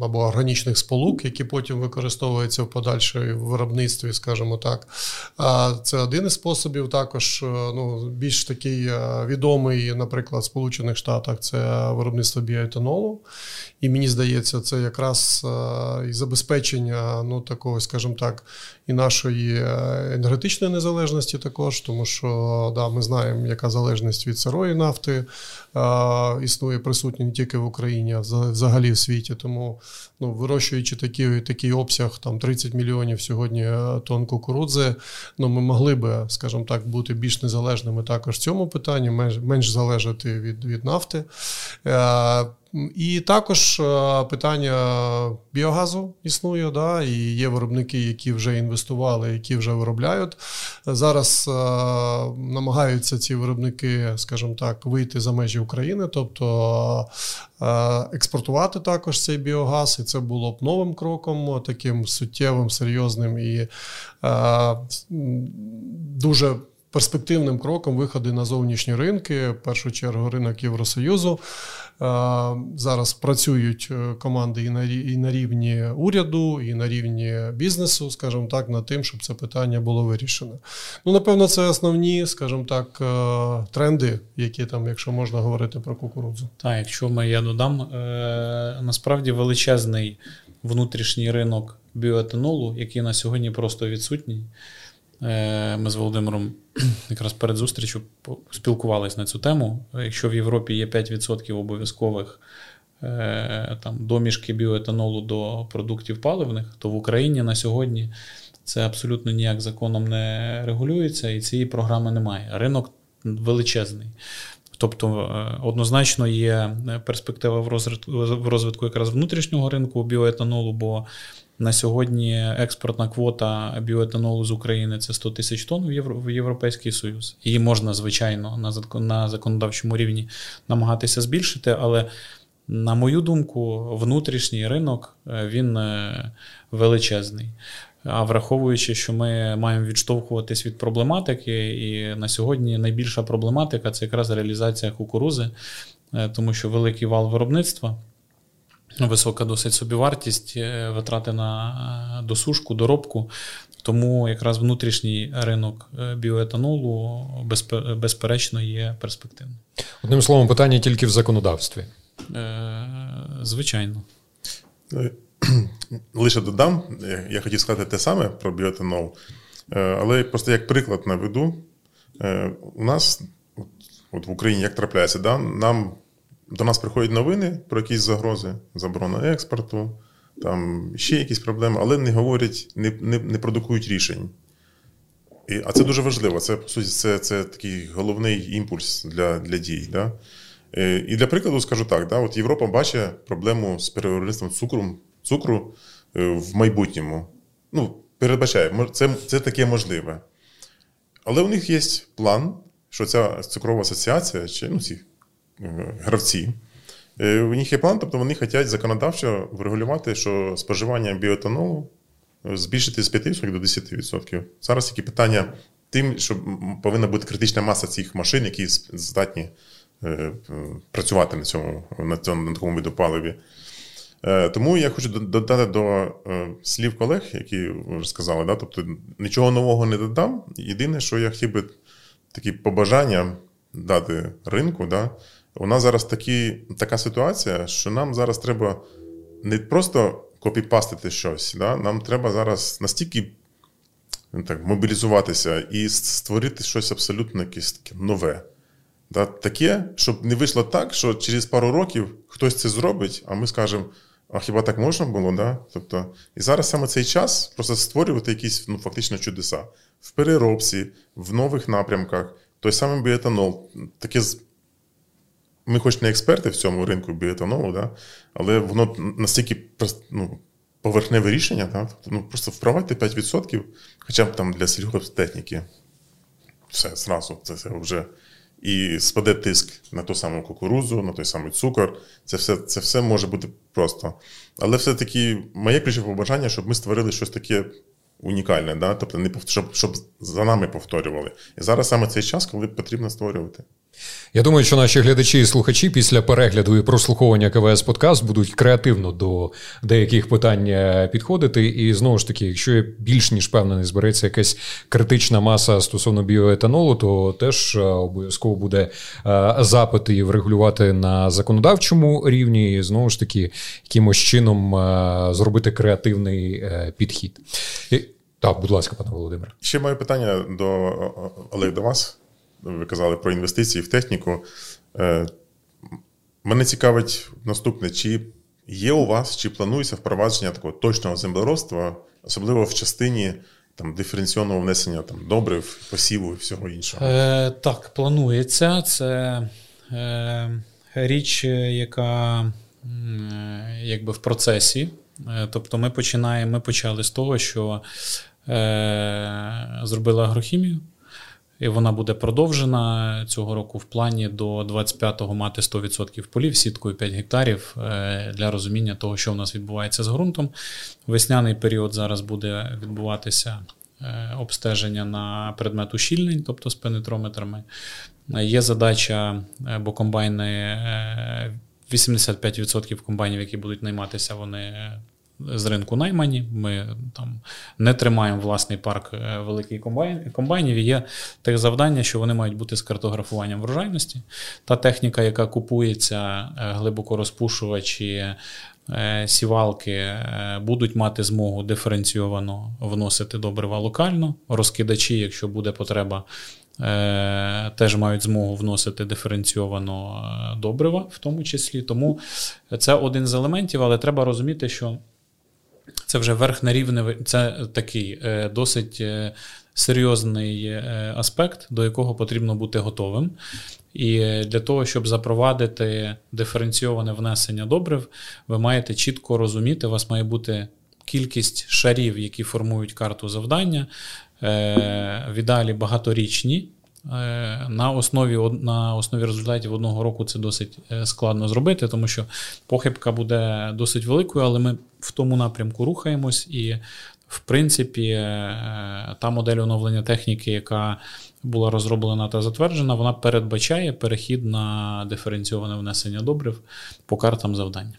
або органічних сполук, які потім використовуються в подальшому виробництві, скажімо так. Це один із способів. Також е, ну, більш такий е, відомий, наприклад, в Сполучених Штатах це виробництво біоетанолу. І мені здається, це якраз і забезпечення ну, такого, скажімо так, і нашої енергетичної незалежності також, тому що да, ми знаємо, яка залежність від сирої нафти існує присутня не тільки в Україні, а взагалі в світі. Тому ну, вирощуючи такий такий обсяг, там 30 мільйонів сьогодні е, тонн кукурудзи, ну ми могли би, скажімо так, бути більш незалежними також в цьому питанні, менш, менш залежати від, від нафти. І також е, питання біогазу існує, да, і є виробники, які вже інвестували, які вже виробляють. Зараз е, намагаються ці виробники, скажімо так, вийти за межі України, тобто е, експортувати також цей біогаз, і це було б новим кроком, таким суттєвим, серйозним і дуже перспективним кроком виходи на зовнішні ринки, в першу чергу ринок Євросоюзу. Зараз працюють е, команди і на рівні уряду, і на рівні бізнесу, скажімо так, над тим, щоб це питання було вирішено. Ну, напевно, це основні, скажімо так, е, тренди, які там, якщо можна говорити про кукурудзу. Так, якщо ми я додам, е, насправді величезний внутрішній ринок біоетанолу, який на сьогодні просто відсутній. Е, ми з Володимиром [CLEARS THROAT] якраз перед зустрічю спілкувалися на цю тему. Якщо в Європі є 5% обов'язкових е, там, домішки біоетанолу до продуктів паливних, то в Україні на сьогодні це абсолютно ніяк законом не регулюється, і цієї програми немає. Ринок величезний. Тобто е, однозначно є перспектива в розвитку якраз внутрішнього ринку біоетанолу, бо на сьогодні експортна квота біоетанолу з України це 100 тисяч тонн в Європейський Союз. Її можна, звичайно, на законодавчому рівні намагатися збільшити, але, на мою думку, внутрішній ринок е, він е, величезний. А враховуючи, що ми маємо відштовхуватись від проблематики, і на сьогодні найбільша проблематика це якраз реалізація кукурузи, е, тому що великий вал виробництва. Висока досить собівартість, е, витрати на е, досушку, доробку. Тому якраз внутрішній ринок е, біоетанолу безперечно є перспективним. Одним словом, питання тільки в законодавстві. Звичайно. Лише додам, я хотів сказати те саме про біоетанол, але просто як приклад наведу, у нас от в Україні як трапляється, да, нам до нас приходять новини про якісь загрози, заборона експорту, там ще якісь проблеми, але не говорять, не не, не продукують рішень. І, А це дуже важливо. Це, по суті, це це такий головний імпульс для для дій. Да? Е, і для прикладу скажу так: да, от Європа бачить проблему з перевиробництвом цукру цукру е, в майбутньому. Ну, передбачає, це, це таке можливе. Але у них є план, що ця цукрова асоціація, чи ну, ці гравці. Е, у них є план, тобто вони хочуть законодавчо врегулювати, що споживання біоетанолу збільшити з 5% до 10%. Зараз такі питання тим, що повинна бути критична маса цих машин, які здатні е, працювати на цьому на цьому на такому виду паливі. Е, тому я хочу додати до слів колег, які вже сказали, да? тобто нічого нового не додам. Єдине, що я хотів би такі побажання дати ринку. да? У нас зараз такі, така ситуація, що нам зараз треба не просто копіпастити щось, да? нам треба зараз настільки ну, так, мобілізуватися і створити щось абсолютно якесь таке нове. Да? Таке, щоб не вийшло так, що через пару років хтось це зробить, а ми скажемо. А хіба так можна було? Да? Тобто, І зараз саме цей час просто створювати якісь ну, фактично чудеса в переробці, в нових напрямках, той самий біетанол, таке ми хоч не експерти в цьому ринку біоетанолу, да? але воно настільки ну, поверхневе рішення, да? тобто, ну, просто впровадьте 5%, хоча б там для сільгосптехніки. Все, зразу це, це вже. І спаде тиск на ту саму кукурузу, на той самий цукор. Це все це все може бути просто. Але все-таки моє ключове побажання, щоб ми створили щось таке унікальне, да? тобто не щоб, щоб за нами повторювали. І зараз саме цей час, коли потрібно створювати. Я думаю, що наші глядачі і слухачі після перегляду і прослуховування КВС подкаст будуть креативно до деяких питань е, підходити. І знову ж таки, якщо я більш ніж певнений, збереться якась критична маса стосовно біоетанолу, то теж е, обов'язково буде е, запит і врегулювати на законодавчому рівні, і знову ж таки, якимось чином зробити креативний підхід. І, Так, будь ласка, пане Володимире. Ще маю питання до Олег, до вас ви казали про інвестиції в техніку. Е, мене цікавить наступне, чи є у вас чи планується впровадження такого точного землеробства, особливо в частині там диференційного внесення там добрив, посіву і всього іншого? Е, Так, планується. Це е, річ, яка е, якби в процесі. Е, тобто, ми починаємо, ми почали з того, що е, зробили агрохімію. І вона буде продовжена цього року в плані до 25-го мати 100% полів сіткою 5 гектарів е, для розуміння того, що у нас відбувається з ґрунтом. Весняний період зараз буде відбуватися е, обстеження на предмет ущільнень, тобто з пенетрометрами. Е, є задача, бо комбайни 85% комбайнів, які будуть найматися, вони з ринку наймані. Ми там не тримаємо власний парк е, великих комбайн, комбайнів. Є те завдання, що вони мають бути з картографуванням врожайності. Та техніка, яка купується, е, глибоко розпушувачі. Е, сівалки будуть мати змогу диференційовано вносити добрива локально. Розкидачі, якщо буде потреба, теж мають змогу вносити диференційовано добрива, в тому числі. Тому це один з елементів, але треба розуміти, що це вже верхне рівне, це такий е, досить е, серйозний е, аспект, до якого потрібно бути готовим. І для того, щоб запровадити диференційоване внесення добрив, ви маєте чітко розуміти, у вас має бути кількість шарів, які формують карту завдання, в ідеалі багаторічні. Е, на основі на основі результатів одного року це досить е, складно зробити, тому що похибка буде досить великою, але ми в тому напрямку рухаємось, і, в принципі, е, та модель оновлення техніки, яка була розроблена та затверджена, вона передбачає перехід на диференційоване внесення добрив по картам завдання.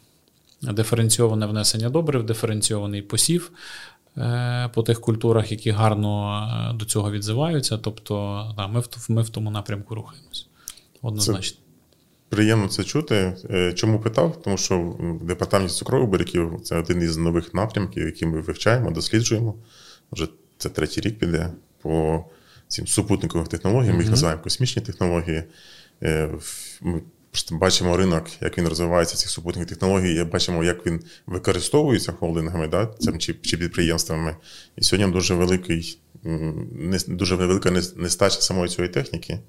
Диференційоване внесення добрив, диференційований посів. Е, по тих культурах, які гарно е, до цього відзиваються. Тобто, да, ми в ми в тому напрямку рухаємось. Однозначно. Це приємно це чути. Е, чому питав? Тому що в департаменті цукрових бариків це один із нових напрямків, які ми вивчаємо, досліджуємо. Вже це третій рік піде по цим супутниковим технологіям, ми їх називаємо космічні технології. Ми бачимо ринок, як він розвивається цих супутних технологій, бачимо, як він використовується холдингами, да, цим чи, чи підприємствами. І сьогодні дуже великий, не, дуже велика нестача самої цієї техніки.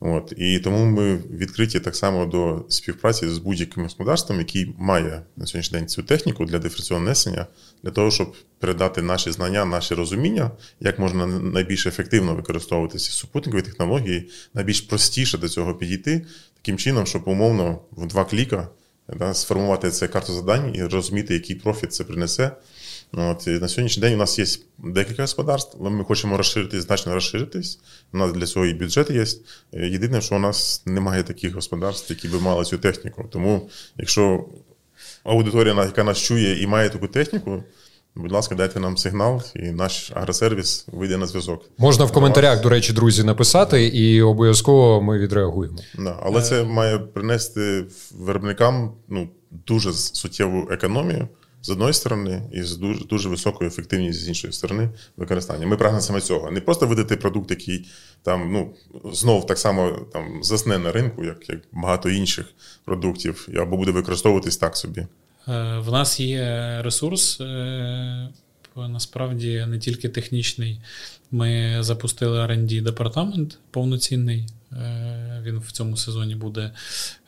От. І тому ми відкриті так само до співпраці з будь-яким господарством, який має на сьогоднішній день цю техніку для диференційного несення, для того, щоб передати наші знання, наші розуміння, як можна найбільш ефективно використовувати ці супутникові технології, найбільш простіше до цього підійти, таким чином, щоб умовно в два кліка да, сформувати це карту завдань і розуміти, який профіт це принесе. От, і На сьогоднішній день у нас є декілька господарств, але ми хочемо розширитись, значно розширитись. У нас для цього і бюджет є. Єдине, що у нас немає таких господарств, які би мали цю техніку. Тому, якщо аудиторія, яка нас чує і має таку техніку, Будь ласка, дайте нам сигнал, і наш агросервіс вийде на зв'язок. Можна в коментарях, до речі, друзі, написати, і обов'язково ми відреагуємо. Да, але це має принести виробникам ну, дуже суттєву економію з одної сторони, і з дуже дуже високою ефективністю з іншої сторони використання. Ми прагнемо саме цього. Не просто видати продукт, який там ну знов так само там засне на ринку, як, як багато інших продуктів, або буде використовуватись так собі. Е, в нас є ресурс, е, насправді не тільки технічний. Ми запустили rd департамент повноцінний. Е, він в цьому сезоні буде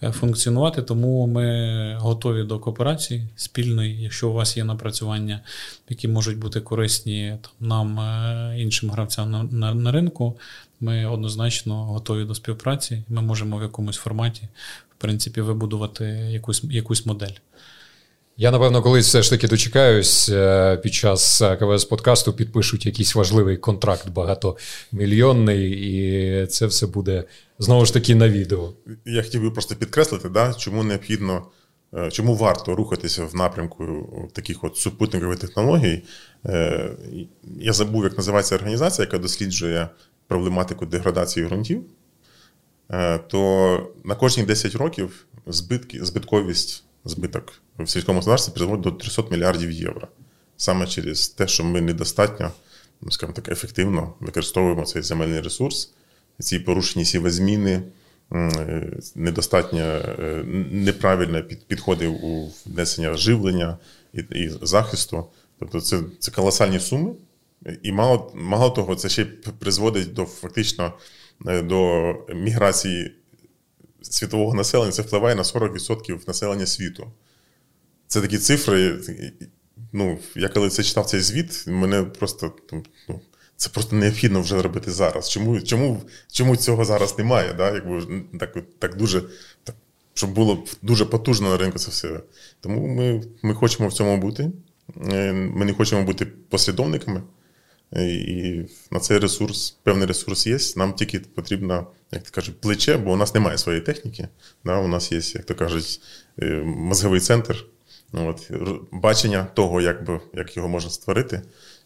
функціонувати, тому ми готові до кооперації спільної. Якщо у вас є напрацювання, які можуть бути корисні там, нам, іншим гравцям на, на, на ринку, ми однозначно готові до співпраці. Ми можемо в якомусь форматі, в принципі, вибудувати якусь, якусь модель. Я напевно колись все ж таки дочекаюсь е, під час е, КВС подкасту підпишуть якийсь важливий контракт багатомільйонний, і це все буде знову ж таки на відео. Я хотів би просто підкреслити, да, чому необхідно, е, чому варто рухатися в напрямку таких от супутникових технологій. Я забув, як називається організація, яка досліджує проблематику деградації ґрунтів. То на кожні 10 років збитки, збитковість збиток в сільському господарстві призводить до 300 мільярдів євро. Саме через те, що ми недостатньо, скажімо так, ефективно використовуємо цей земельний ресурс, ці порушені сівозміни, недостатньо неправильно підходи у внесення живлення і і захисту. Тобто це це колосальні суми. І мало мало того, це ще призводить до фактично до міграції світового населення. Це впливає на 40% населення світу. Це такі цифри. Ну, Я коли це читав цей звіт, мене просто ну, це просто необхідно вже робити зараз. Чому чому, чому цього зараз немає? Да? Якби Так так дуже, так, щоб було дуже потужно на ринку це все. Тому ми, ми хочемо в цьому бути. Е, ми не хочемо бути послідовниками. Е, і на цей ресурс, певний ресурс є. Нам тільки потрібно, як то кажуть, плече, бо у нас немає своєї техніки. Да? У нас є, як то кажуть, е, мозговий центр. Ну, от, Бачення того, як би, як його можна створити.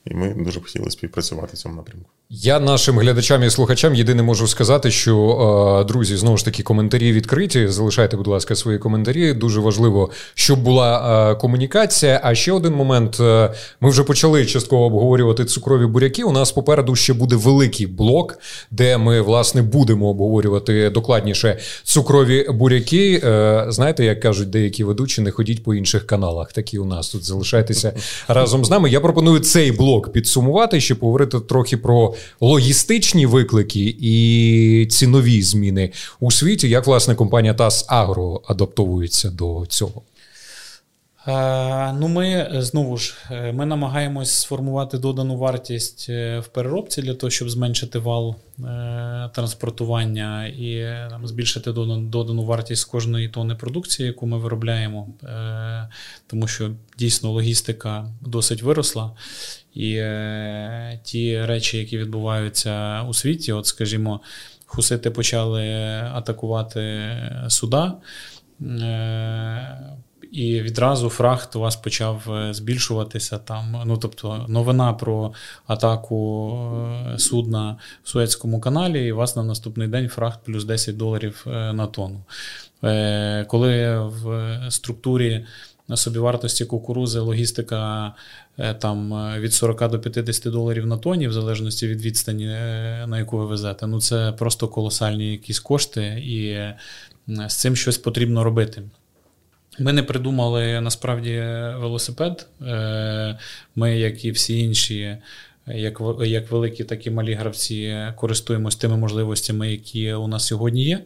І ми дуже б хотіли співпрацювати в цьому напрямку. Я нашим глядачам і слухачам єдине можу сказати, що друзі, знову ж таки, коментарі відкриті. Залишайте, будь ласка, свої коментарі. Дуже важливо, щоб була комунікація. А ще один момент: ми вже почали частково обговорювати цукрові буряки. У нас попереду ще буде великий блок, де ми власне будемо обговорювати докладніше цукрові буряки. Знаєте, як кажуть деякі ведучі, не ходіть по інших каналах. Такі у нас тут залишайтеся [LAUGHS] разом з нами. Я пропоную цей блок підсумувати, щоб поговорити трохи про логістичні виклики і цінові зміни у світі, як власне компанія ТАС Агро адаптовується до цього. Е, ну, ми знову ж е, ми намагаємось сформувати додану вартість е, в переробці для того, щоб зменшити вал транспортування і там, збільшити додану вартість кожної тони продукції, яку ми виробляємо, тому що дійсно логістика досить виросла. І е, ті речі, які відбуваються у світі, от, скажімо, хусити почали атакувати суда. Е, і відразу фрахт у вас почав е, збільшуватися там. Ну тобто, новина про атаку е, судна в Суецькому каналі, і у вас на наступний день фрахт плюс 10 доларів е, на тонну. Коли в структурі собівартості кукурузи логістика там від 40 до 50 доларів на тоні, в залежності від відстані, на яку ви везете, ну це просто колосальні якісь кошти, і з цим щось потрібно робити. Ми не придумали насправді велосипед. Е, ми, як і всі інші, як як великі, так і малі гравці, користуємося тими можливостями, які у нас сьогодні є.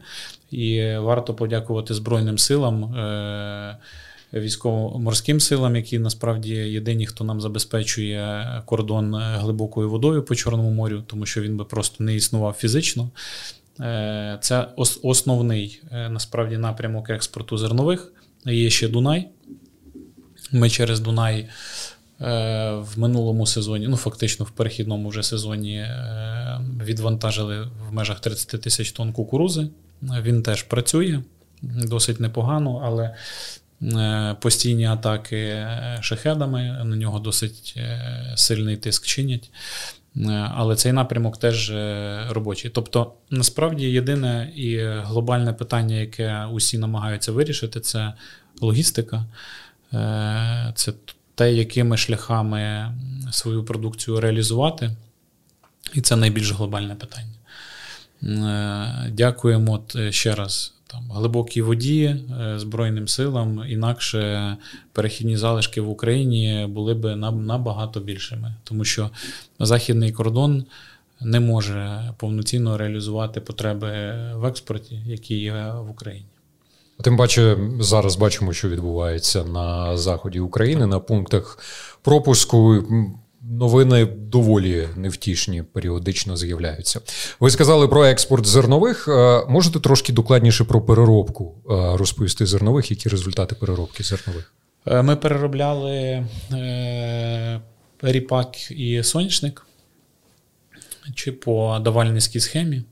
І варто подякувати Збройним силам, е, військово-морським силам, які насправді єдині, хто нам забезпечує кордон глибокою водою по Чорному морю, тому що він би просто не існував фізично. Е, це основний насправді напрямок експорту зернових. Є ще Дунай. Ми через Дунай е, в минулому сезоні, ну фактично в перехідному вже сезоні, е, відвантажили в межах 30 тисяч тонн кукурузи. Він теж працює досить непогано, але е, постійні атаки шахедами на нього досить сильний тиск чинять. Але цей напрямок теж робочий. Тобто, насправді, єдине і глобальне питання, яке усі намагаються вирішити, це логістика, е, це те, якими шляхами свою продукцію реалізувати. І це найбільш глобальне питання. Е, дякуємо ще раз там, глибокій воді, е, Збройним силам, інакше перехідні залишки в Україні були б набагато більшими, тому що західний кордон не може повноцінно реалізувати потреби в експорті, які є в Україні. Тим паче, зараз бачимо, що відбувається на заході України на пунктах пропуску. Новини доволі невтішні, періодично з'являються. Ви сказали про експорт зернових. Е, можете трошки докладніше про переробку е, розповісти зернових, які результати переробки зернових? Е, ми переробляли ріпак і соняшник чи по давальницькій схемі.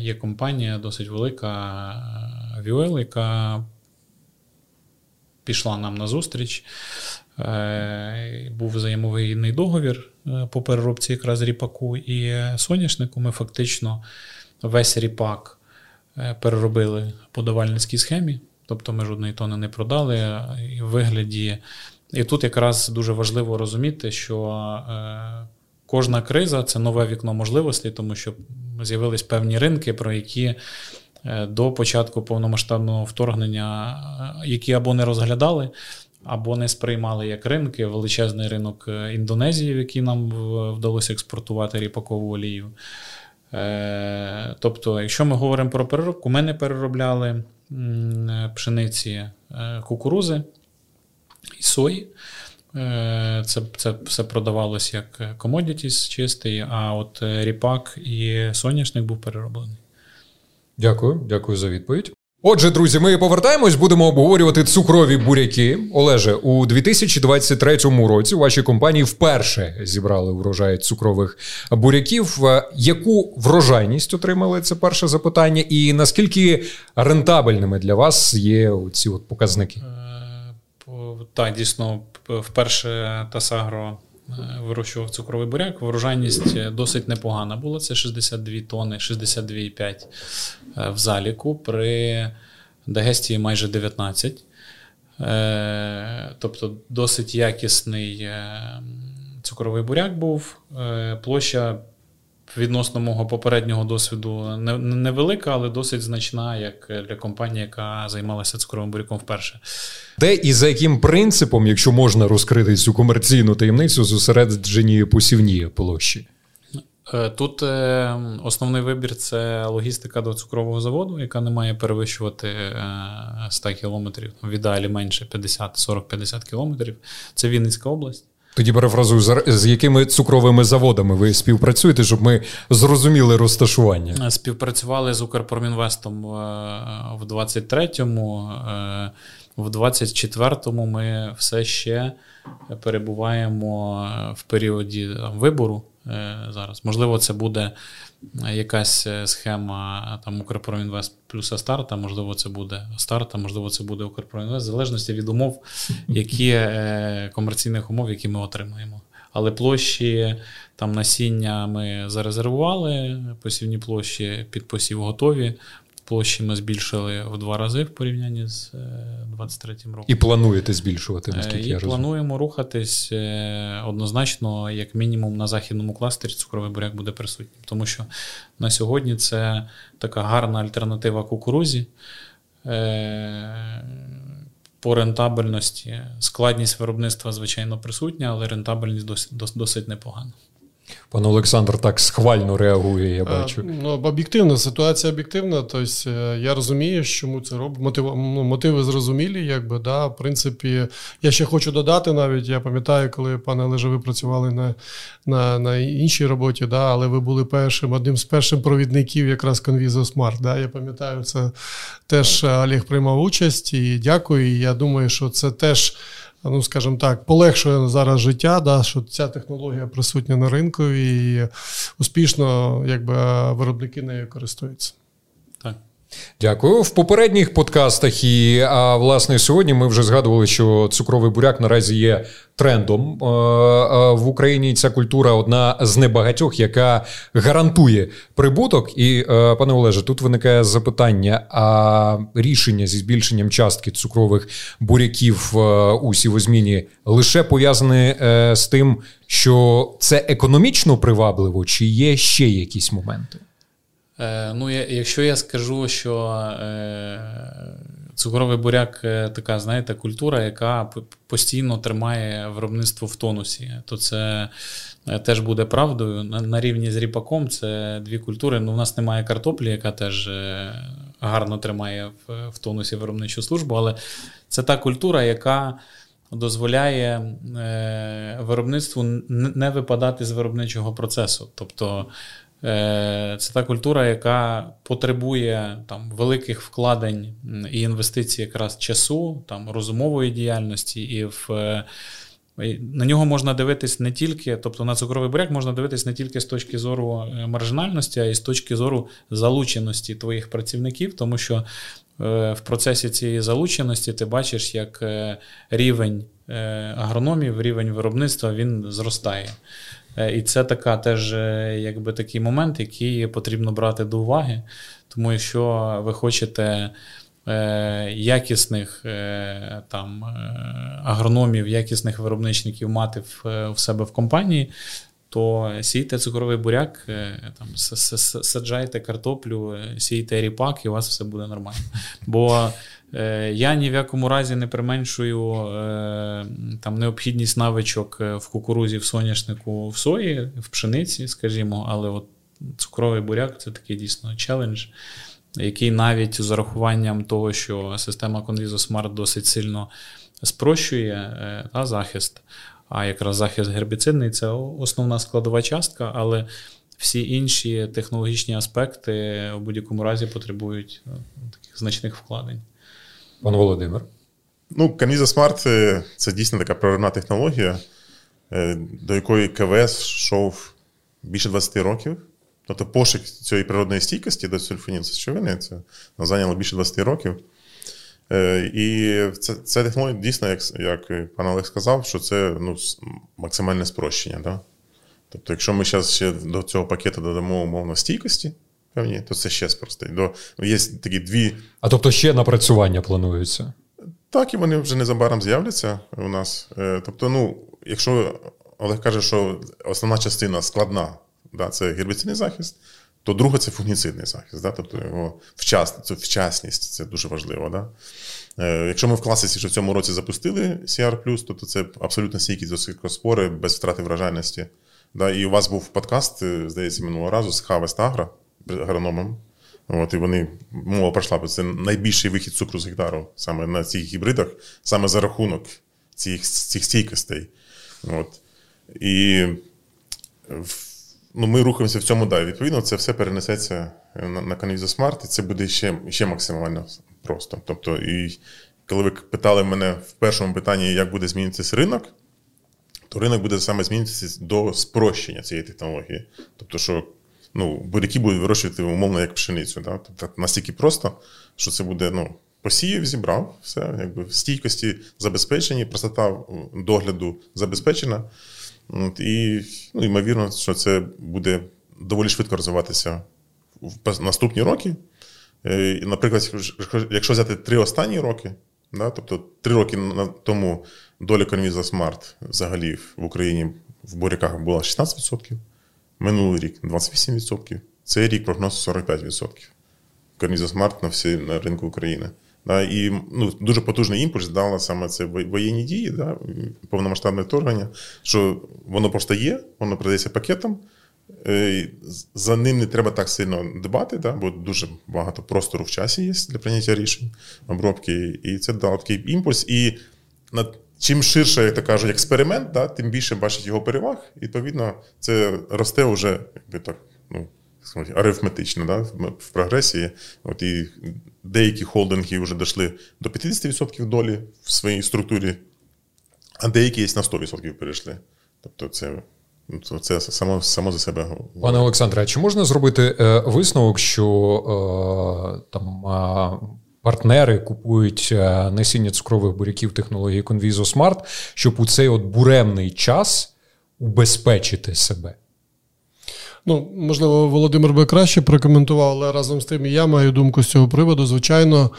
Є компанія досить велика Віол, яка пішла нам на зустріч. Е, був взаємовигідний договір е, по переробці якраз ріпаку і соняшнику. Ми фактично весь ріпак е, переробили по давальницькій схемі, тобто ми жодної тони не продали. І в вигляді. І тут якраз дуже важливо розуміти, що кожна криза це нове вікно можливостей, тому що з'явились певні ринки, про які до початку повномасштабного вторгнення, які або не розглядали, або не сприймали як ринки величезний ринок Індонезії, в який нам вдалося експортувати ріпакову олію. Тобто, якщо ми говоримо про переробку, ми не переробляли пшениці кукурузи і сої. Е, це це все продавалось як комодітіс чистий, а от е, ріпак і соняшник був перероблений. Дякую, дякую за відповідь. Отже, друзі, ми повертаємось, будемо обговорювати цукрові буряки. Олеже, у 2023 році ваші компанії вперше зібрали врожай цукрових буряків. Е, яку врожайність отримали це перше запитання, і наскільки рентабельними для вас є ці от показники? Так, дійсно, вперше Тасагро е, вирощував цукровий буряк. Врожайність е, досить непогана була. Це 62 тони, 62,5 е, в заліку. При Дагестії майже 19. Тобто досить якісний цукровий буряк був. Площа відносно мого попереднього досвіду невелика, але досить значна, як для компанії, яка займалася цукровим буряком вперше. Де і за яким принципом, якщо можна розкрити цю комерційну таємницю, зосереджені посівні площі? Е, тут е, основний вибір це логістика до цукрового заводу, яка не має перевищувати 100 е, кілометрів, в ідеалі менше 50, 40-50 кілометрів. Це Вінницька область. Тоді перефразую, з якими цукровими заводами ви співпрацюєте, щоб ми зрозуміли розташування? Співпрацювали з Укрпромінвестом в 23-му. В 24-му ми все ще перебуваємо в періоді вибору е, зараз. Можливо, це буде якась схема там Укрпромінвест плюс Астарта, можливо, це буде Астарта, можливо, це буде Укрпромінвест, в залежності від умов, [LAUGHS] які е, комерційних умов, які ми отримаємо. Але площі там насіння ми зарезервували, посівні площі під посів готові. Площі ми збільшили в два рази в порівнянні з 23 е, роком. І плануєте збільшувати е, наскільки І я розумію? плануємо рухатись е, однозначно, як мінімум, на західному кластері цукровий буряк буде присутнім. Тому що на сьогодні це така гарна альтернатива кукурузі. По рентабельності складність виробництва, звичайно, присутня, але рентабельність досить, досить непогана. Пан Олександр так схвально реагує, я бачу. Ну, об'єктивна ситуація об'єктивна. Тобто я розумію, чому це робить. Мотиви, ну, мотиви зрозумілі, якби да. В принципі, я ще хочу додати навіть. Я пам'ятаю, коли пане Олеже, ви працювали на на, на іншій роботі, да, але ви були першим, одним з перших провідників, якраз Conviso Smart. Да. Я пам'ятаю, це теж Олег приймав участь і дякую. І Я думаю, що це теж ну скажімо так, полегшує зараз життя, да, що ця технологія присутня на ринку і успішно якби, виробники нею користуються. Дякую. В попередніх подкастах і а, власне сьогодні ми вже згадували, що цукровий буряк наразі є трендом а, а, в Україні. Ця культура одна з небагатьох, яка гарантує прибуток. І пане Олеже, тут виникає запитання: а рішення зі збільшенням частки цукрових буряків у сівозміні лише пов'язане е, з тим, що це економічно привабливо, чи є ще якісь моменти? Е, ну, Якщо я скажу, що е, цукровий буряк е, така, знаєте, культура, яка постійно тримає виробництво в тонусі, то це теж буде правдою. На рівні з ріпаком це дві культури. Ну, У нас немає картоплі, яка теж гарно тримає в тонусі виробничу службу, але це та культура, яка. Дозволяє виробництву не випадати з виробничого процесу. Тобто це та культура, яка потребує там великих вкладень і інвестицій якраз часу, там розумової діяльності, і в е, на нього можна дивитись не тільки, тобто на цукровий буряк можна дивитись не тільки з точки зору е, маржинальності, а й з точки зору залученості твоїх працівників, тому що в процесі цієї залученості ти бачиш, як рівень агрономів, рівень виробництва він зростає. Е, і це така теж е, якби такий момент, який потрібно брати до уваги. Тому якщо ви хочете е, якісних там агрономів, якісних виробничників мати в, себе в компанії, то сійте цукровий буряк, там, саджайте картоплю, сійте ріпак, і у вас все буде нормально. Бо я ні в якому разі не применшую е, там, необхідність навичок е, в кукурузі, в соняшнику, в сої, в пшениці, скажімо, але от цукровий буряк це такий дійсно челендж. Який навіть з урахуванням того, що система Conviso Smart досить сильно спрощує та, захист, а якраз захист гербіцидний це основна складова частка, але всі інші технологічні аспекти в будь-якому разі потребують таких значних вкладень. Пан Володимир. Ну, Canvisa Smart це дійсно така проривна технологія, е, до якої КВС йшов більше 20 років. Тобто пошук цієї природної стійкості до сульфонін сечовини це зайняло більше 20 років. Е, і це це технологія дійсно, як як пан Олег сказав, що це ну, максимальне спрощення. Да? Тобто, якщо ми зараз ще до цього пакету додамо умовно стійкості, певні, то це ще спростить. До, ну, Є такі дві. А тобто ще напрацювання плануються? Так, і вони вже незабаром з'являться у нас. Е, тобто, ну, якщо Олег каже, що основна частина складна, да, це гербіцидний захист то друге це фунгіцидний захист, да? тобто його вчас, це вчасність, це дуже важливо. Да? Е, Якщо ми в класиці вже в цьому році запустили CR, то це абсолютно стійкість до сикроспори без втрати вражальності. Да? І у вас був подкаст, е, здається, минулого разу з Harvest Agro, агрономом. От, І вони мова пройшла, бо це найбільший вихід цукру з гектару саме на цих гібридах, саме за рахунок цих цих стійкостей. От. І ну, ми рухаємося в цьому далі. Відповідно, це все перенесеться на на Canvisa Smart, і це буде ще ще максимально просто. Тобто, і коли ви питали мене в першому питанні, як буде змінитися ринок, то ринок буде саме змінитися до спрощення цієї технології. Тобто, що ну, буряки будуть вирощувати умовно як пшеницю. Да? Тобто настільки просто, що це буде ну, посіяв, зібрав, все, якби в стійкості забезпечені, простота догляду забезпечена. От, І ну, ймовірно, що це буде доволі швидко розвиватися в наступні роки. Е, і, Наприклад, якщо взяти три останні роки, да, тобто три роки тому доля Convisa Smart взагалі в Україні в буряках була 16%, минулий рік 28%, цей рік прогноз 45%. Convisa Smart на всі на ринку України. Да, І ну, дуже потужний імпульс дала саме це воєнні дії, да, повномасштабне вторгнення, що воно просто є, воно продається пакетом. Е, за ним не треба так сильно дбати, да, бо дуже багато простору в часі є для прийняття рішень, обробки. І це дало такий імпульс. І над чим ширше, як то кажуть, експеримент, да, тим більше бачить його переваг. І, відповідно, це росте вже якби так, ну, арифметично да, в прогресії. От І деякі холдинги вже дійшли до 50% долі в своїй структурі, а деякі є на 100% перейшли. Тобто, це. Це само само за себе. Пане Олександре, а чи можна зробити е, висновок, що е, там партнери купують е, насіння цукрових буряків технології Conviso Smart, щоб у цей от буремний час убезпечити себе? Ну, можливо, Володимир би краще прокоментував, але разом з тим і я маю думку з цього приводу. Звичайно,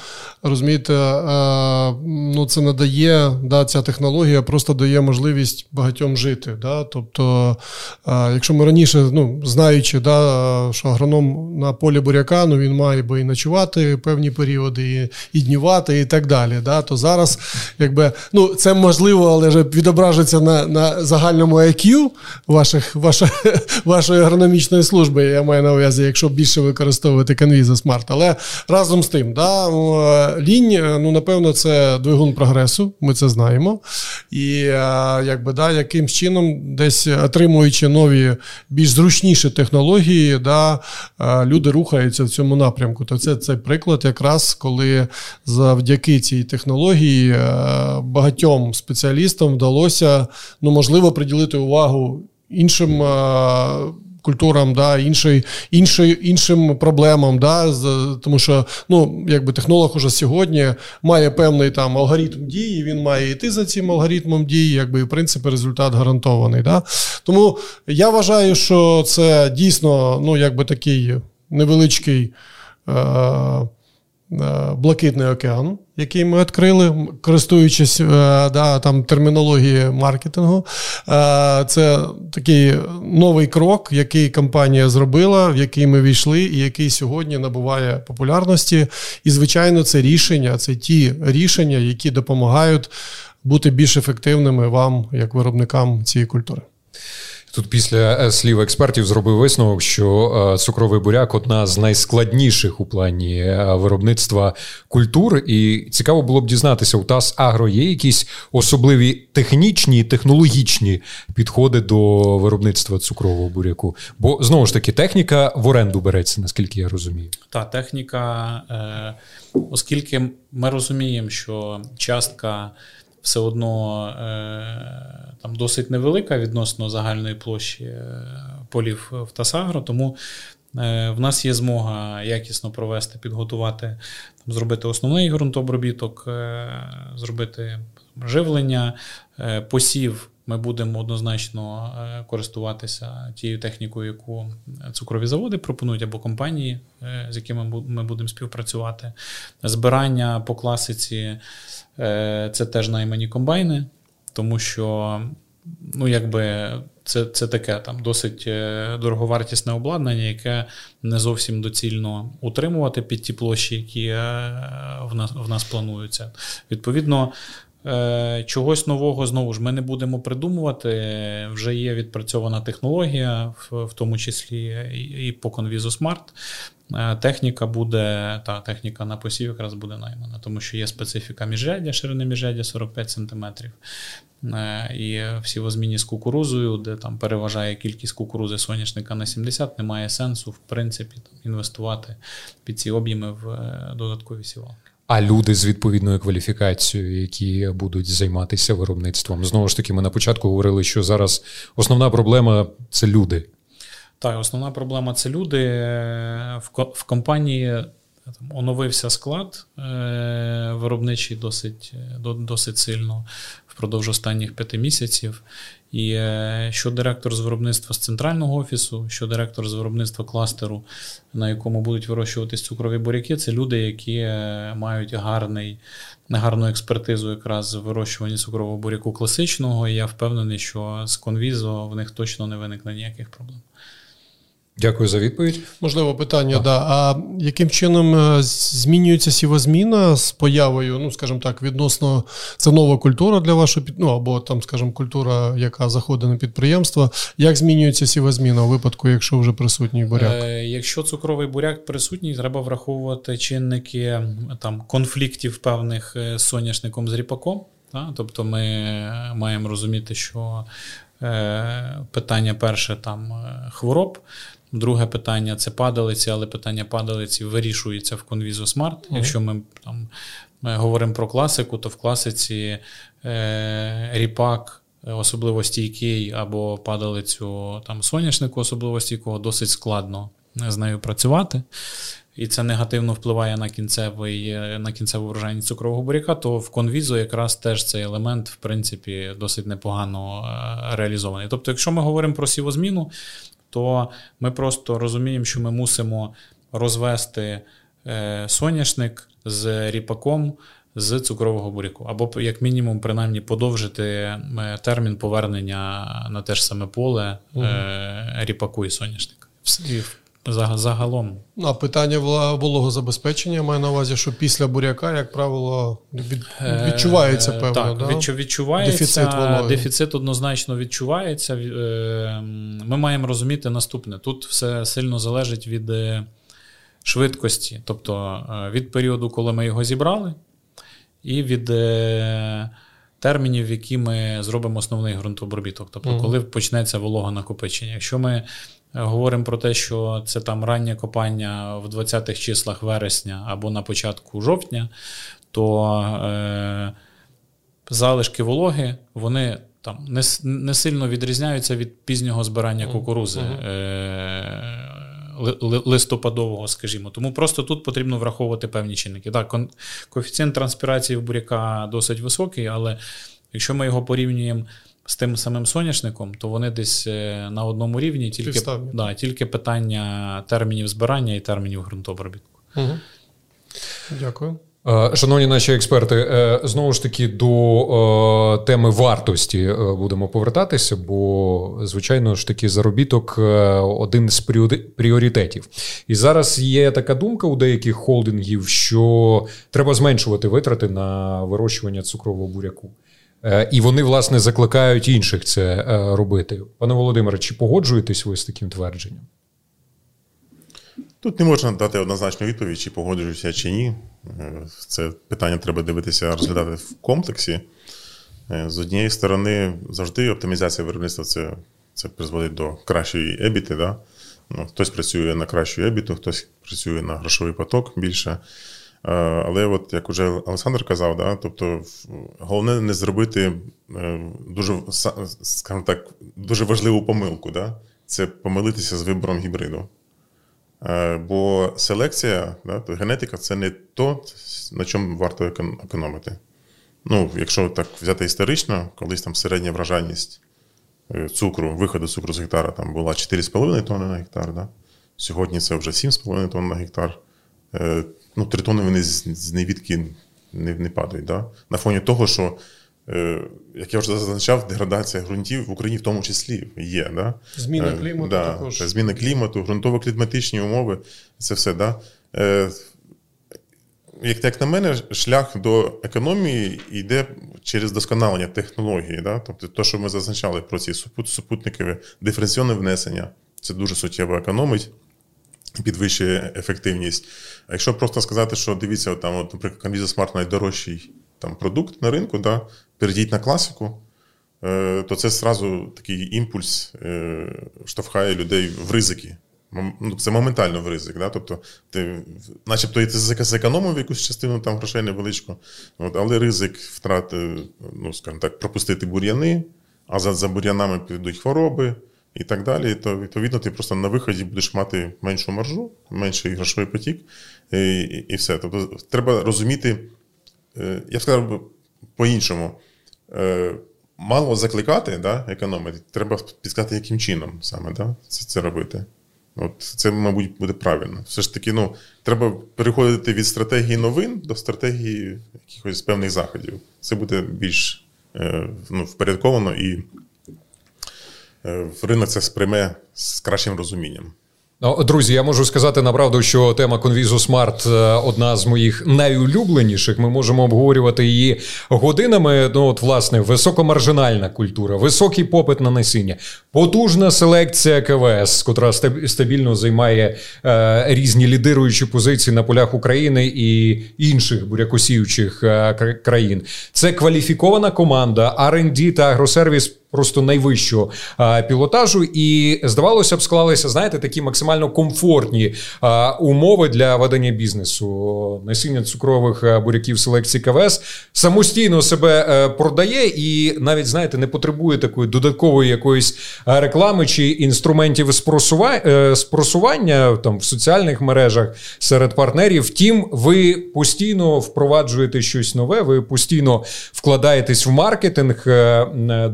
розумієте, е, ну це надає, да, ця технологія просто дає можливість багатьом жити. Да? Тобто, е, якщо ми раніше, ну, знаючи, да, що агроном на полі буряка, ну він має би і ночувати певні періоди, і, і днювати, і так далі. Да? То зараз, якби, ну, це можливо, але вже відображиться на на загальному IQ ваших, ваших, [LAUGHS] вашої агрономії економічної служби, я маю на увазі, якщо більше використовувати Canvisa Smart. Але разом з тим, да, лінь, ну напевно, це двигун прогресу, ми це знаємо. І якби да, яким чином, десь отримуючи нові, більш зручніші технології, да, люди рухаються в цьому напрямку. То це цей приклад, якраз коли завдяки цій технології багатьом спеціалістам вдалося ну, можливо приділити увагу іншим культурам, да, іншої, іншої, іншим проблемам. Да, Тому що ну, якби технолог уже сьогодні має певний там алгоритм дії, він має йти за цим алгоритмом дії, якби в принципі результат гарантований. Да. Тому я вважаю, що це дійсно ну, якби такий невеличкий. Е- Блакитний океан, який ми відкрили, користуючись да, там термінології маркетингу. Це такий новий крок, який компанія зробила, в який ми війшли, і який сьогодні набуває популярності. І, звичайно, це рішення, це ті рішення, які допомагають бути більш ефективними вам, як виробникам цієї культури. Тут після е, слів експертів зробив висновок, що е, цукровий буряк одна з найскладніших у плані е, виробництва культур. І цікаво було б дізнатися, у ТАС Агро є якісь особливі технічні, і технологічні підходи до виробництва цукрового буряку. Бо знову ж таки техніка в оренду береться, наскільки я розумію. Та техніка, оскільки ми розуміємо, що частка все одно е, там досить невелика відносно загальної площі е, полів в Тасагро, тому е, в нас є змога якісно провести, підготувати, там, зробити основний ґрунтобробіток, зробити живлення, посів. Ми будемо однозначно користуватися тією технікою, яку цукрові заводи пропонують, або компанії, з якими ми будемо співпрацювати. Збирання по класиці Е, це теж наймані комбайни, тому що ну, якби це це таке там досить е, дороговартісне обладнання, яке не зовсім доцільно утримувати під ті площі, які е, в нас в нас плануються. Відповідно, чогось нового знову ж ми не будемо придумувати. Вже є відпрацьована технологія, в, тому числі і по конвізу Смарт. Е, техніка буде, та техніка на посів якраз буде наймана, тому що є специфіка міжряддя, ширини міжряддя 45 см. Е, і всі возміні з кукурузою, де там переважає кількість кукурузи соняшника на 70, немає сенсу, в принципі, там, інвестувати під ці об'єми в е, додаткові сівалки. А люди з відповідною кваліфікацією, які будуть займатися виробництвом, знову ж таки, ми на початку говорили, що зараз основна проблема це люди. Так, основна проблема це люди. В компанії там, оновився склад е, виробничий досить досить сильно впродовж останніх п'яти місяців. І е, що директор з виробництва з центрального офісу, що директор з виробництва кластеру, на якому будуть вирощуватись цукрові буряки, це люди, які е, мають гарний, гарну експертизу якраз в вирощуванні цукрового буряку класичного. І я впевнений, що з конвізо в них точно не виникне ніяких проблем. Дякую за відповідь. Можливо, питання, так. да. А яким чином е, змінюється сівозміна з появою, ну, скажімо так, відносно це нова культура для вашого ну, або там, скажімо, культура, яка заходить на підприємство. Як змінюється сівозміна у випадку, якщо вже присутній буряк? Е, Якщо цукровий буряк присутній, треба враховувати чинники там конфліктів певних е, з соняшником з ріпаком. Та? Тобто ми маємо розуміти, що е, питання перше там е, хвороб. Друге питання це падалиці, але питання падалиці вирішується в Conviso Smart. Mm-hmm. Якщо ми там ми говоримо про класику, то в класиці е, ріпак, особливо стійкий, або падалицю там соняшнику, особливо стійкого, досить складно з нею працювати. І це негативно впливає на кінцевий, е, на кінцеву врожайність цукрового буряка, то в конвізу якраз теж цей елемент, в принципі, досить непогано е, реалізований. Тобто, якщо ми говоримо про сівозміну, то ми просто розуміємо, що ми мусимо розвести е, соняшник з ріпаком з цукрового буряку, або, як мінімум, принаймні подовжити е, термін повернення на те ж саме поле угу. ріпаку і соняшника. Загалом. Ну, а питання вологозабезпечення маю на увазі, що після буряка, як правило, від, е, відчувається певно. Так, да? відчувається. Дефіцит вологи. Дефіцит однозначно відчувається. Е, ми маємо розуміти наступне: тут все сильно залежить від е, швидкості, тобто від періоду, коли ми його зібрали, і від термінів, в які ми зробимо основний ґрунтообробіток. Тобто, коли почнеться волога накопичення. Якщо ми говоримо про те, що це там раннє копання в 20-х числах вересня або на початку жовтня, то е, залишки вологи вони там не не сильно відрізняються від пізнього збирання кукурузи. Е, Листопадового, скажімо. Тому просто тут потрібно враховувати певні чинники. Так, коефіцієнт транспірації в буряка досить високий, але якщо ми його порівнюємо з тим самим соняшником, то вони десь е, на одному рівні, тільки да, тільки питання термінів збирання і термінів ґрунтообробітку. Угу. Дякую. Е, шановні наші експерти, е, знову ж таки до теми вартості будемо повертатися, бо, звичайно ж таки, заробіток один з пріоритетів. І зараз є така думка у деяких холдингів, що треба зменшувати витрати на вирощування цукрового буряку. І вони, власне, закликають інших це робити. Пане Володимире, чи погоджуєтесь ви з таким твердженням? Тут не можна дати однозначну відповідь, чи погоджуюся, чи ні. Е, це питання треба дивитися, розглядати в комплексі. Е, з однієї сторони, завжди оптимізація виробництва це це призводить до кращої ебіти. Да? Ну, Хтось працює на кращу ебіту, хтось працює на грошовий поток більше. Е, але, от, як уже Олександр казав, да, тобто головне не зробити дуже скажімо так, дуже важливу помилку. Да? Це помилитися з вибором гібриду. Е, бо селекція, да, то генетика це не то, на чому варто економити. Ну, Якщо так взяти історично, колись там середня вражальність е, цукру, виходу цукру з гектара там була 4,5 тонни на гектар. Да? Сьогодні це вже 7,5 тонн на гектар. Е, ну, 3 тонни вони з невідки не не падають. Да? На фоні того, що Е, як я вже зазначав, деградація ґрунтів в Україні в тому числі є. Да? Зміна е, клімату да, також. Зміна клімату, ґрунтово-кліматичні умови це все. Да? Е, як як на мене, шлях до економії йде через досконалення технології. Да? Тобто, те, що ми зазначали про ці супутникові диференційне внесення, це дуже суттєво економить, підвищує ефективність. А якщо просто сказати, що дивіться, там, от, наприклад, Conviso Smart найдорожчий там продукт на ринку, да, перейдіть на класику, е, то це зразу такий імпульс е, штовхає людей в ризики. Ну, Це моментально в ризик. Да? Тобто, ти, начебто і ти зекономив якусь частину там грошей невеличку, от, але ризик втрати, ну, скажімо так, пропустити бур'яни, а за, за бур'янами підуть хвороби. І так далі, то відповідно ти просто на виході будеш мати меншу маржу, менший грошовий потік, і і, і все. Тобто треба розуміти Е, я б сказав по-іншому. Е, мало закликати, да, економити, треба підказати, яким чином саме да, це це робити. От Це, мабуть, буде правильно. Все ж таки, ну, треба переходити від стратегії новин до стратегії якихось певних заходів. Це буде більш е, ну, впорядковано і ринок це сприйме з кращим розумінням. Ну, друзі, я можу сказати направду, що тема Conviso Smart е, одна з моїх найулюбленіших. Ми можемо обговорювати її годинами. Ну, от, власне, високомаржинальна культура, високий попит на насіння, потужна селекція КВС, котра стабільно займає е, різні лідируючі позиції на полях України і інших бурякосіючих е, країн. Це кваліфікована команда, R&D та агросервіс просто найвищого а, пілотажу, і здавалося б, склалися, знаєте, такі максимально комфортні а, умови для ведення бізнесу. Насіння цукрових буряків селекції КВС самостійно себе е, продає і навіть знаєте, не потребує такої додаткової якоїсь реклами чи інструментів е, спросування там в соціальних мережах серед партнерів. Втім, ви постійно впроваджуєте щось нове, ви постійно вкладаєтесь в маркетинг. Е,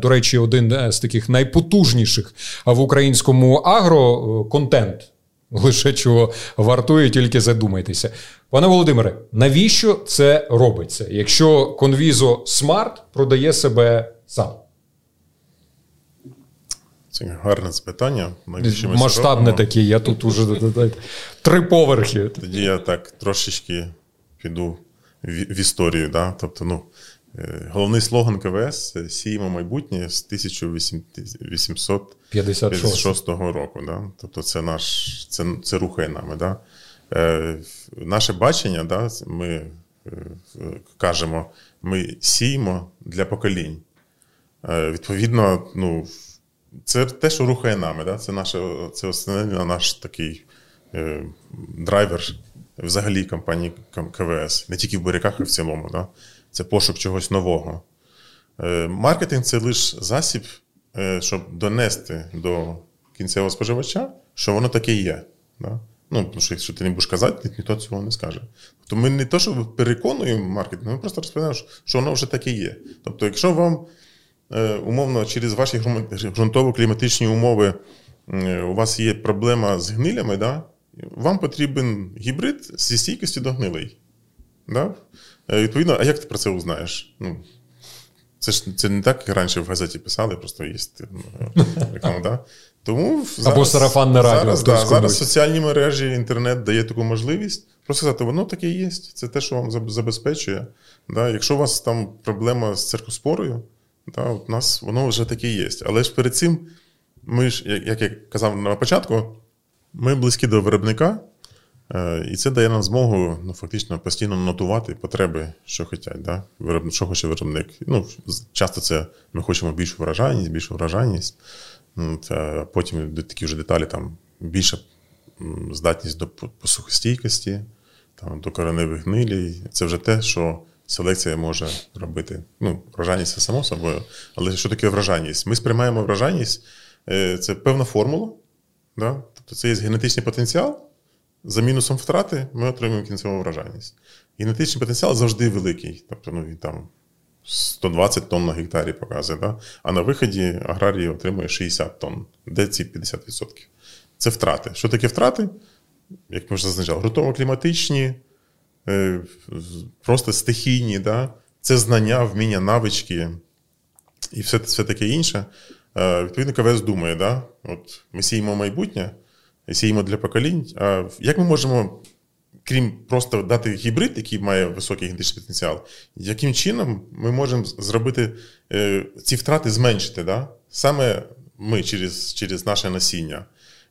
до речі, один е, з таких найпотужніших в українському агро контент. Лише чого вартує, тільки задумайтеся. Пане Володимире, навіщо це робиться, якщо Conviso Smart продає себе сам? Це гарне запитання. Масштабне таке, я тут уже [LAUGHS] три поверхи. Тоді я так трошечки піду в історію. Да? Тобто, ну, Е, головний слоган КВС сіємо майбутнє з 1856 року. Да? Тобто це наш, це, це рухає нами. Да? Е, Наше бачення, да, ми е, кажемо, ми сіємо для поколінь. Е, Відповідно, ну, це те, що рухає нами. Да? Це наше, це основний наш такий е, драйвер взагалі компанії КВС, не тільки в буряках, а в цілому. Да? Це пошук чогось нового. Е, маркетинг це лише засіб, е, щоб донести до кінцевого споживача, що воно таке є. Ну, тому що якщо ти не будеш казати, ніхто цього не скаже. Тобто ми не то, що переконуємо маркетинг, ми просто розповідаємо, що воно вже таке є. Тобто, якщо вам е, умовно через ваші ґрунтово-кліматичні умови у вас є проблема з гнилями, да? вам потрібен гібрид зі стійкістю до гнилей. Да? Е, Відповідно, а як ти про це узнаєш? Ну, це ж це не так, як раніше в газеті писали, просто є ну, реклама, да? Тому зараз, Або сарафанне радіо, Зараз, да, зараз соціальні мережі, інтернет дає таку можливість. Просто сказати, воно таке є, це те, що вам забезпечує. Да? Якщо у вас там проблема з церквоспорою, да, у нас воно вже таке є. Але ж перед цим, ми ж, як- я казав на початку, ми близькі до виробника, і це дає нам змогу ну, фактично постійно нотувати потреби, що хочуть, да? Що хоче виробник. Ну, часто це ми хочемо більшу вражайність, більшу вражайність. Ну, це, потім такі вже деталі, там більша здатність до посухостійкості, там, до кореневих гнилій. Це вже те, що селекція може робити. Ну, вражайність це само собою. Але що таке вражайність? Ми сприймаємо вражайність, е, це певна формула. Да? Тобто це є генетичний потенціал. За мінусом втрати ми отримуємо кінцеву вражайність. Генетичний потенціал завжди великий. Тобто, ну, він там 120 тонн на гектарі показує, да? а на виході аграрій отримує 60 тонн. Де ці 50%? Це втрати. Що таке втрати? Як ми вже зазначали, ґрунтово-кліматичні, е, просто стихійні, да? це знання, вміння, навички і все, все таке інше. Е, Відповідно, КВС думає, да? От ми сіємо майбутнє, сіємо для поколінь. Як ми можемо, крім просто дати гібрид, який має високий генетичний потенціал, яким чином ми можемо зробити е, ці втрати зменшити? Да? Саме ми через, через наше насіння.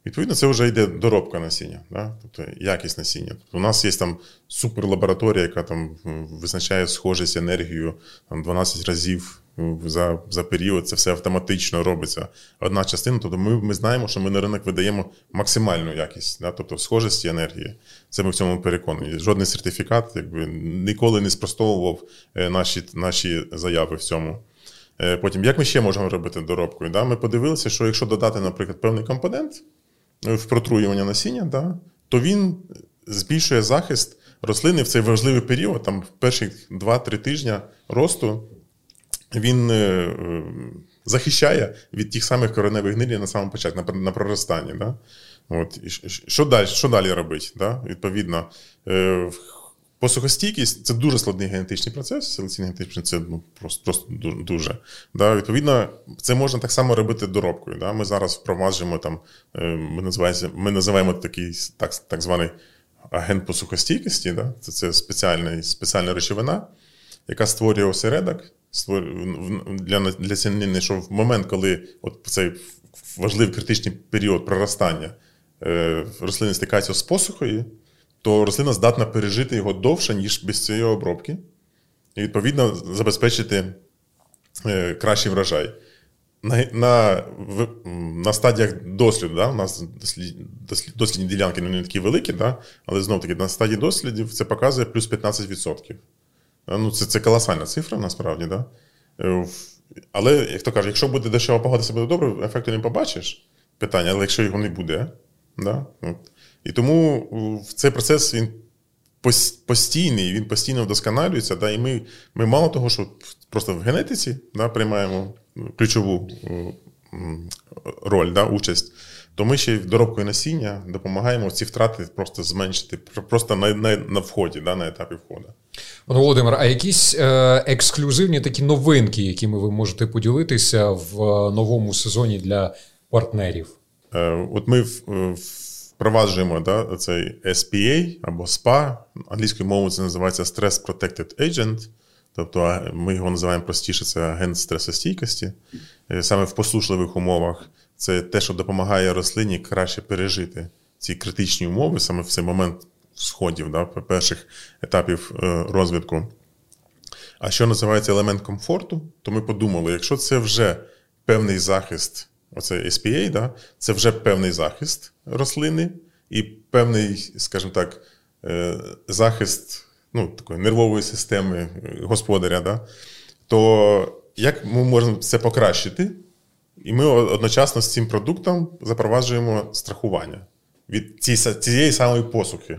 Відповідно, це вже йде доробка насіння, да? тобто якість насіння. Тобто у нас є там суперлабораторія, яка там визначає схожість енергію там, 12 разів за, за період. Це все автоматично робиться. Одна частина, тобто ми, ми знаємо, що ми на ринок видаємо максимальну якість, да? тобто схожості енергії. Це ми в цьому переконані. Жодний сертифікат якби, ніколи не спростовував е, наші, наші заяви в цьому. Е, Потім, як ми ще можемо робити доробкою? Да? Ми подивилися, що якщо додати, наприклад, певний компонент е, в протруювання насіння, да, то він збільшує захист рослини в цей важливий період, там в перші 2-3 тижня росту, він е, е, захищає від тих самих кореневих гнилі на самому початку, на, на проростанні. Да? От. І що- далі, що далі робити? Да? Відповідно, е, Посухостійкість це дуже складний генетичний процес. Селекційний генетичний це ну, просто, просто дуже. Да, відповідно, це можна так само робити доробкою. Да. Ми зараз впроваджуємо там, е, ми називаємо, ми називаємо такий так, так званий агент посухостійкості. Да. Це, це спеціальна, спеціальна речовина, яка створює осередок для, для сінини, що в момент, коли от цей важливий критичний період проростання е, рослини стикаються з посухою, то рослина здатна пережити його довше, ніж без цієї обробки, і відповідно забезпечити е, кращий врожай. На, на, на стадіях досліду, да, у нас дослід, дослід, дослідні ділянки не такі великі, да, але знов таки на стадії дослідів це показує плюс 15%. Е, Ну, це, це колосальна цифра, насправді, да? Е, Але, як то каже, якщо буде дощова погода, все буде добре, ефекту не побачиш. Питання, але якщо його не буде, да? І тому цей процес він постійний, він постійно вдосконалюється. Да? І ми, ми мало того, що просто в генетиці да, приймаємо ключову е, роль, да, участь, то ми ще доробкою насіння допомагаємо ці втрати просто зменшити просто на, на, на вході, да, на етапі входу. Пане Володимир, а якісь е, ексклюзивні такі новинки, якими ви можете поділитися в е, новому сезоні для партнерів? Е, От ми в- е, впроваджуємо да, цей SPA або SPA. Англійською мовою це називається Stress Protected Agent. Тобто ми його називаємо простіше, це агент стресостійкості. Саме в посушливих умовах це те, що допомагає рослині краще пережити ці критичні умови, саме в цей момент сходів, да, перших етапів е, розвитку. А що називається елемент комфорту, то ми подумали, якщо це вже певний захист, оце SPA, да, це вже певний захист рослини і певний, скажімо так, е, захист ну, такої нервової системи е, господаря, да, то як ми можемо це покращити? І ми одночасно з цим продуктом запроваджуємо страхування від цієї самої посухи.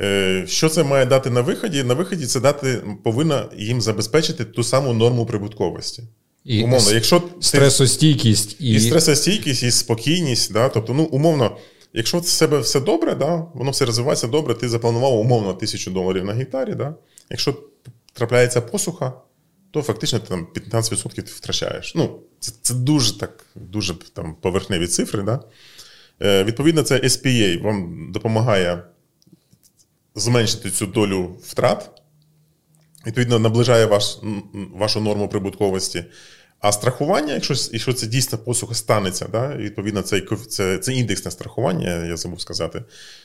Е, Що це має дати на виході? На виході це дати повинна їм забезпечити ту саму норму прибутковості. І умовно, якщо Стресостійкість і, і стресостійкість, і спокійність, да? тобто, ну, умовно, якщо в себе все добре, да, воно все розвивається добре, ти запланував умовно тисячу доларів на гектарі. Да? Якщо трапляється посуха, то фактично ти там 15% ти втрачаєш. Ну, Це це дуже так, дуже там поверхневі цифри. Да? Е, Відповідно, це SPA вам допомагає зменшити цю долю втрат, відповідно, наближає ваш, вашу норму прибутковості. А страхування, якщо якщо це дійсно посуха станеться, да, відповідно, це це, це індексне страхування, я забув сказати.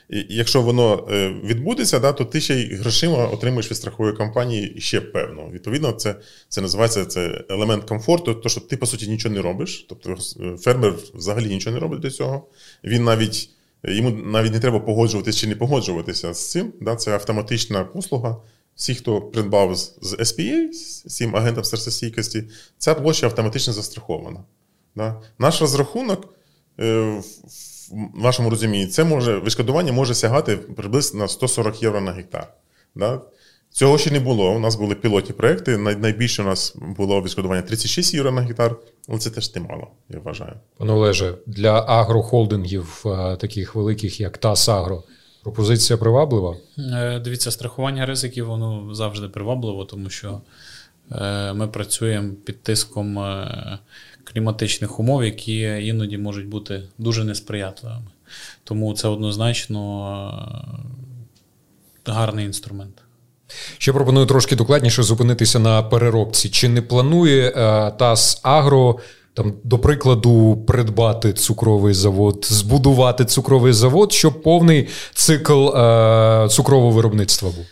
І Якщо воно е, відбудеться, да, то ти ще й грошима отримуєш від страхової компанії ще певно. Відповідно, це це називається це елемент комфорту, то що ти, по суті, нічого не робиш. Тобто фермер взагалі нічого не робить до цього. Він навіть йому навіть не треба погоджуватися чи не погоджуватися з цим. Да, Це автоматична послуга. Всі, хто придбав з SPA, з цим агентом серцестійкості, ця площа автоматично застрахована. Да? Наш розрахунок, е, в вашому розумінні, це може відшкодування може сягати приблизно 140 євро на гектар. Да? Цього ще не було. У нас були пілотні проекти. Найбільше у нас було відшкодування 36 євро на гектар, але це теж немало, я вважаю. Пане Олеже, для агрохолдингів, е, таких великих, як ТАС Агро, Пропозиція приваблива? Е, дивіться, страхування ризиків воно завжди привабливо, тому що е, ми працюємо під тиском е, кліматичних умов, які іноді можуть бути дуже несприятливими. Тому це однозначно гарний інструмент. Ще пропоную трошки докладніше зупинитися на переробці. Чи не планує ТАС Агро там, до прикладу, придбати цукровий завод, збудувати цукровий завод, щоб повний цикл е, цукрового виробництва був?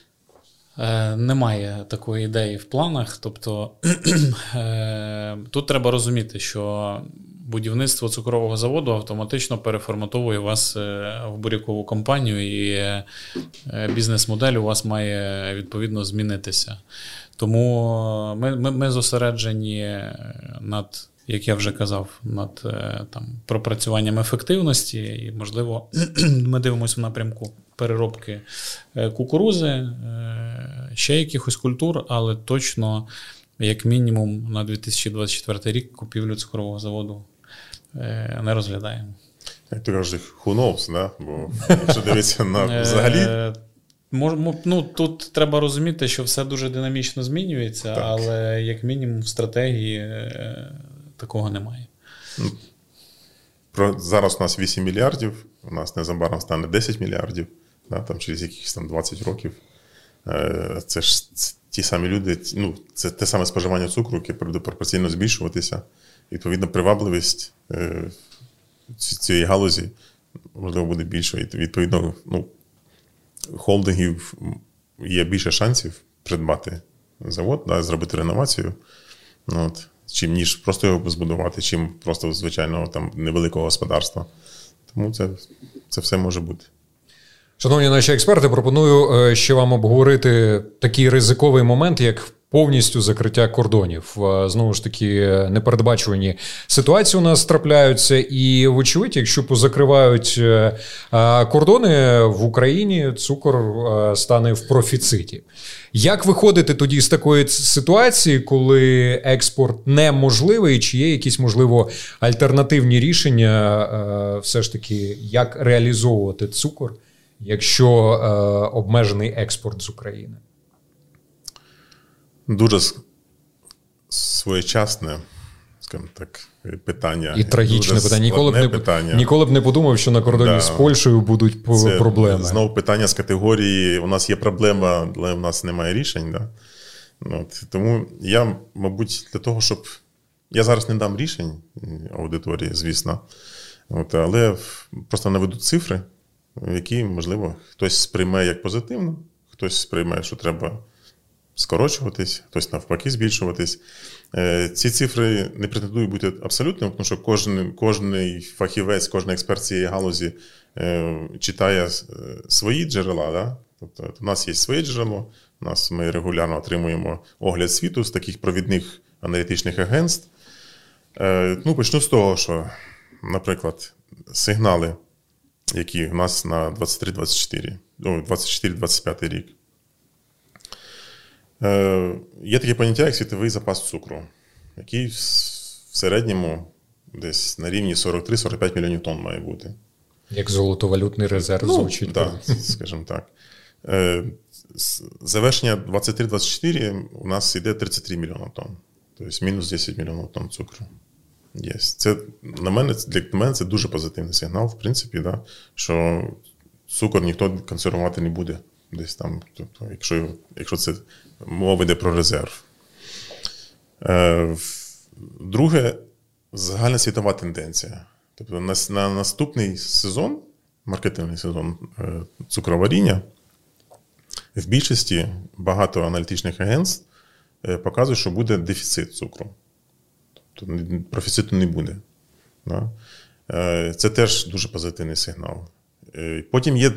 Е, немає такої ідеї в планах. Тобто [CLEARS THROAT] е, тут треба розуміти, що будівництво цукрового заводу автоматично переформатовує вас е, в бурякову компанію, і е, бізнес-модель у вас має відповідно змінитися. Тому ми, ми, ми зосереджені над як я вже казав, над е, там пропрацюванням ефективності, і, можливо, [CLEARS THROAT] ми дивимося в напрямку переробки е, кукурузи, е, ще якихось культур, але точно, як мінімум, на 2024 рік купівлю цукрового заводу не розглядаємо. Як ти кажеш, who knows, да? бо [LAUGHS] якщо дивитися на взагалі. Ну, Тут треба розуміти, що все дуже динамічно змінюється, так. але як мінімум в стратегії такого немає. Про, Зараз у нас 8 мільярдів, у нас незабаром стане 10 мільярдів, да, там через якісь там 20 років. Е, це ж ті самі люди, ну, це те саме споживання цукру, яке буде пропорційно збільшуватися. Відповідно, привабливість е, цієї галузі, можливо, буде більшою. Відповідно, ну, холдингів є більше шансів придбати завод, да, зробити реновацію. Ну, от чим ніж просто його збудувати, чим просто звичайного там невеликого господарства. Тому це, це все може бути. Шановні наші експерти, пропоную е, ще вам обговорити такий ризиковий момент, як повністю закриття кордонів. Е, знову ж таки, непередбачувані ситуації у нас трапляються, і, вочевидь, якщо позакривають е, кордони в Україні, цукор стане в профіциті. Як виходити тоді з такої ситуації, коли експорт неможливий, чи є якісь можливо альтернативні рішення, е, все ж таки, як реалізовувати цукор, якщо е, обмежений експорт з України? Дуже своєчасне скажімо так, питання. І трагічне питання. Ніколи б не питання. ніколи б не подумав, що на кордоні да. з Польщею будуть Це проблеми. Знову питання з категорії: у нас є проблема, але у нас немає рішень. Да? От. Тому я, мабуть, для того, щоб. Я зараз не дам рішень аудиторії, звісно. От, Але просто наведу цифри, які, можливо, хтось сприйме як позитивно, хтось сприйме, що треба скорочуватись, хтось навпаки збільшуватись. Е, ці цифри не претендують бути абсолютними, тому що кожен кожний фахівець, кожен експерт цієї галузі е, читає е, свої джерела. Да? Тобто у нас є своє джерело, у нас ми регулярно отримуємо огляд світу з таких провідних аналітичних агентств. Ну, Почну з того, що, наприклад, сигнали, які у нас на 23-24, 24-25 ну, рік. Е, є таке поняття, як світовий запас цукру, який в середньому десь на рівні 43-45 мільйонів тонн має бути. Як золотовалютний резерв ну, звучить. Так, [LAUGHS] скажімо так. Е, завершення 23-24 у нас йде 33 мільйони тонн. Тобто мінус 10 мільйонів тонн цукру. Є. Це на мене для мене це дуже позитивний сигнал, в принципі, да, що цукор ніхто консервувати не буде десь там, тобто, якщо якщо це мова йде про резерв. Е, Друге, загальна світова тенденція. Тобто на, на наступний сезон, маркетинговий сезон е, цукроваріння, в більшості багато аналітичних агентств е, показують, що буде дефіцит цукру. Тобто профіциту не буде. Це теж дуже позитивний сигнал. Потім є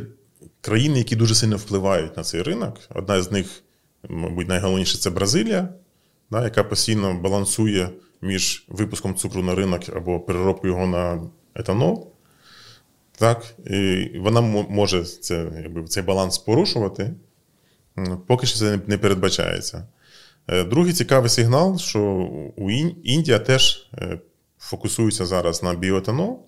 країни, які дуже сильно впливають на цей ринок. Одна з них, мабуть, найголовніше це Бразилія, да, яка постійно балансує між випуском цукру на ринок або переробкою його на етанол. Так, і Вона може це, якби, цей баланс порушувати, поки що це не передбачається. Е, другий цікавий сигнал, що у Індія теж е, фокусується зараз на біоетанол,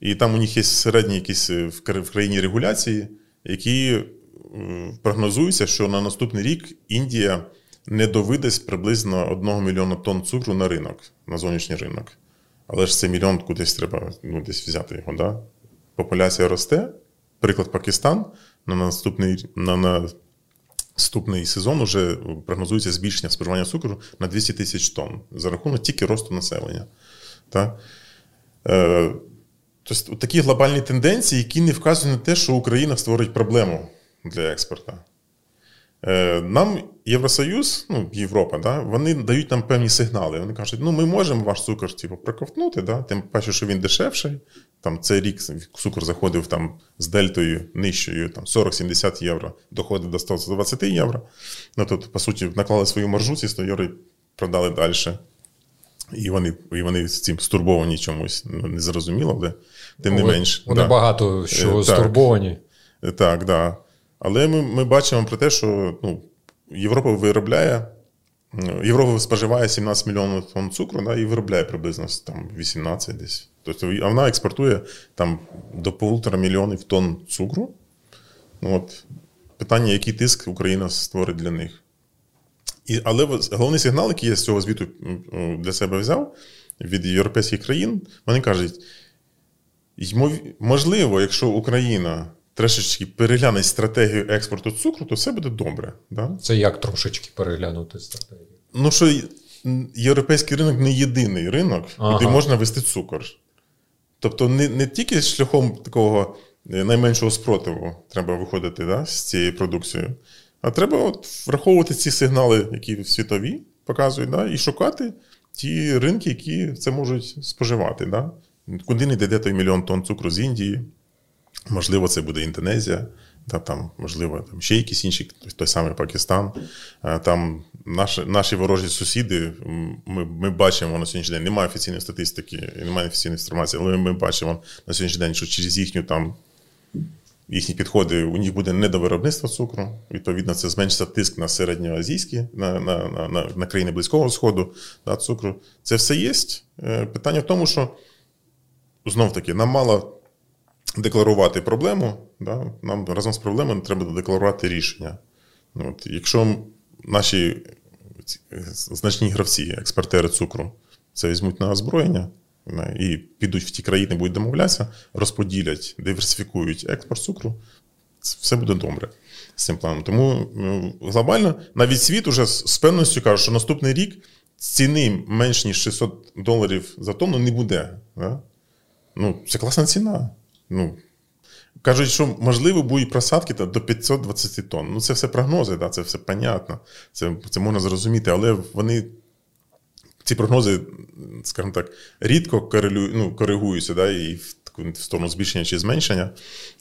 і там у них є середні якісь е, в країні регуляції, які прогнозуються, що на наступний рік Індія не довидасть приблизно 1 мільйона тонн цукру на ринок, на зовнішній ринок. Але ж це мільйон кудись треба ну, десь взяти його. Да? Популяція росте. Приклад Пакистан на наступний на, на наступний сезон вже прогнозується збільшення споживання цукру на 200 тисяч тонн за рахунок тільки росту населення. Так? Е, Тобто такі глобальні тенденції, які не вказують на те, що Україна створить проблему для експорту. Е, нам Євросоюз, ну, Європа, да, вони дають нам певні сигнали. Вони кажуть, ну ми можемо ваш цукор типу, проковтнути, да, тим паче, що він дешевший. Там Цей рік цукор заходив там, з дельтою нижчою там, 40-70 євро, доходить до 120 євро. Ну, тут, по суті, наклали свою маржу, ці 100 євро продали далі. І вони і вони з цим стурбовані чомусь. Ну, не зрозуміло, але тим не менш. Вони да. багато що е, стурбовані. Так, так. Да. Але ми ми бачимо про те, що ну, Європа виробляє, Європа споживає 17 мільйонів тонн цукру да, і виробляє приблизно там, 18 десь. Тобто, вона експортує там, до півтора мільйонів тонн цукру. Ну, от, Питання, який тиск Україна створить для них. І, Але головний сигнал, який я з цього звіту для себе взяв від європейських країн, вони кажуть: можливо, якщо Україна трошечки перегляне стратегію експорту цукру, то все буде добре. Да? Це як трошечки переглянути стратегію? Ну, що європейський ринок не єдиний ринок, ага. де можна вести цукор. Тобто, не не тільки шляхом такого е, найменшого спротиву треба виходити да, з цією продукцією, а треба от враховувати ці сигнали, які світові показують, да, і шукати ті ринки, які це можуть споживати. Да. Куди не йде той мільйон тонн цукру з Індії. Можливо, це буде Індонезія, та там, можливо, там ще якісь інші, той самий Пакистан. Там наші наші ворожі сусіди, ми ми бачимо на сьогоднішній день, немає офіційної статистики, немає офіційної інформації, але ми бачимо на сьогоднішній день, що через їхню там. Їхні підходи у них буде не до виробництва цукру. Відповідно, це зменшиться тиск на середньоазійські, на на, на, на країни Близького Сходу да, цукру. Це все є. Е, питання в тому, що знов таки нам мало декларувати проблему, да, нам разом з проблемою треба декларувати рішення. Ну, от, Якщо наші значні гравці, експортери цукру, це візьмуть на озброєння і підуть в ті країни, будуть домовлятися, розподілять, диверсифікують експорт цукру, все буде добре з цим планом. Тому ну, глобально навіть світ уже з певністю каже, що наступний рік ціни менш ніж 600 доларів за тонну не буде. Да? Ну, Це класна ціна. Ну, Кажуть, що можливо будуть просадки до 520 тонн. Ну, це все прогнози, да, це все понятно. Це це можна зрозуміти, але вони, ці прогнози, скажімо так, рідко корелю, ну, коригуються да, і в, в сторону збільшення чи зменшення.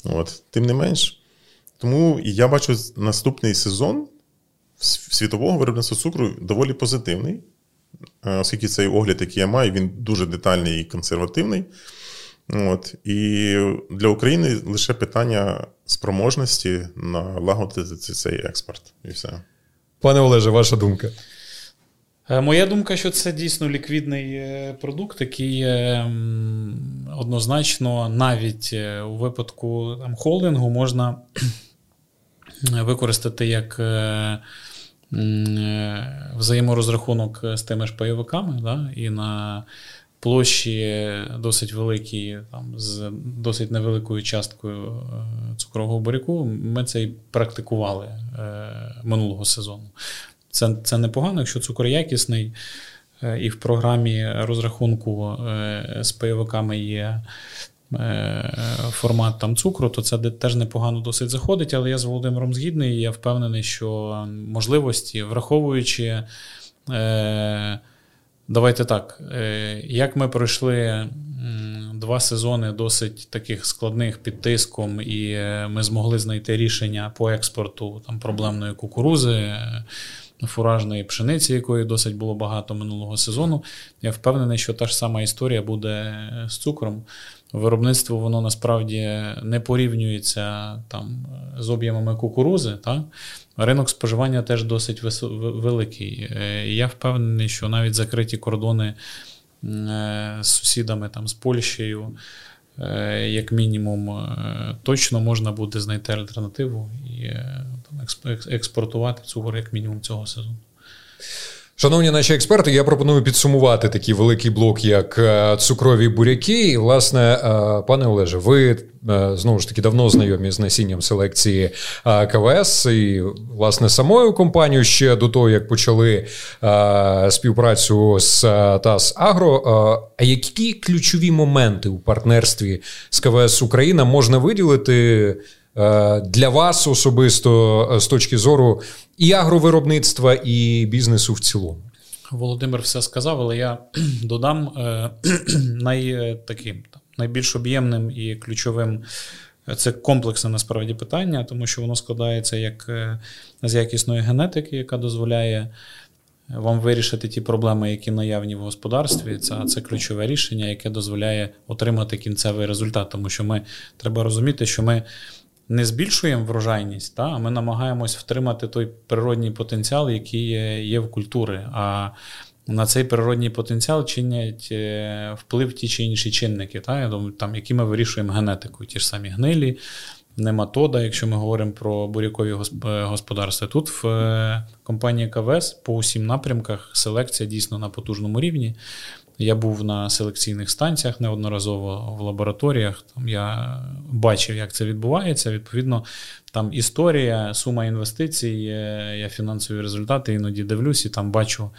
От. Тим не менш. Тому я бачу наступний сезон світового виробництва цукру доволі позитивний, е, оскільки цей огляд, який я маю, він дуже детальний і консервативний. От. І для України лише питання спроможності налагодити цей експорт. І все. Пане Олеже, ваша думка. Е, моя думка, що це дійсно ліквідний е, продукт, який однозначно навіть е, у випадку там, холдингу можна [CLEARS THROAT] використати як взаєморозрахунок з тими ж пайовиками, да, і на площі досить великі, там, з досить невеликою часткою цукрового буряку, ми це і практикували минулого сезону. Це це непогано, якщо цукор якісний, е, і в програмі розрахунку е, з пайовиками є е, формат там цукру, то це теж непогано досить заходить. Але я з Володимиром згідний, і я впевнений, що можливості, враховуючи. Давайте так. Як ми пройшли два сезони досить таких складних під тиском, і ми змогли знайти рішення по експорту там проблемної кукурузи, фуражної пшениці, якої досить було багато минулого сезону. Я впевнений, що та ж сама історія буде з цукром. Виробництво воно насправді не порівнюється там з об'ємами кукурузи. Так? Ринок споживання теж досить великий. Е, я впевнений, що навіть закриті кордони е, з сусідами там, з Польщею. Е, як мінімум, точно можна буде знайти альтернативу і експортувати цукор як мінімум цього сезону. Шановні наші експерти, я пропоную підсумувати такий великий блок, як е, цукрові буряки. І, власне, е, пане Олеже, ви е, знову ж таки давно знайомі з насінням селекції КВС і, власне, самою компанією ще до того, як почали співпрацю з ТАС Агро. А які ключові моменти у партнерстві з КВС Україна можна виділити? Е, для вас особисто е, з точки зору і агровиробництва, і бізнесу в цілому? Володимир все сказав, але я [CLEARS THROAT] додам е, [CLEARS THROAT] най, таким, найбільш об'ємним і ключовим. Це комплексне насправді питання, тому що воно складається як з якісної генетики, яка дозволяє вам вирішити ті проблеми, які наявні в господарстві. Це це ключове рішення, яке дозволяє отримати кінцевий результат. Тому що ми треба розуміти, що ми не збільшуємо врожайність, та, а ми намагаємось втримати той природній потенціал, який є, в культури. А на цей природній потенціал чинять е, вплив ті чи інші чинники, та, я думаю, там, які ми вирішуємо генетикою, ті ж самі гнилі, нематода, якщо ми говоримо про бурякові господарства. Тут в е, компанії КВС по усім напрямках селекція дійсно на потужному рівні. Я був на селекційних станціях неодноразово в лабораторіях. Там я бачив, як це відбувається. Відповідно, там історія, сума інвестицій, я фінансові результати іноді дивлюсь і там бачу,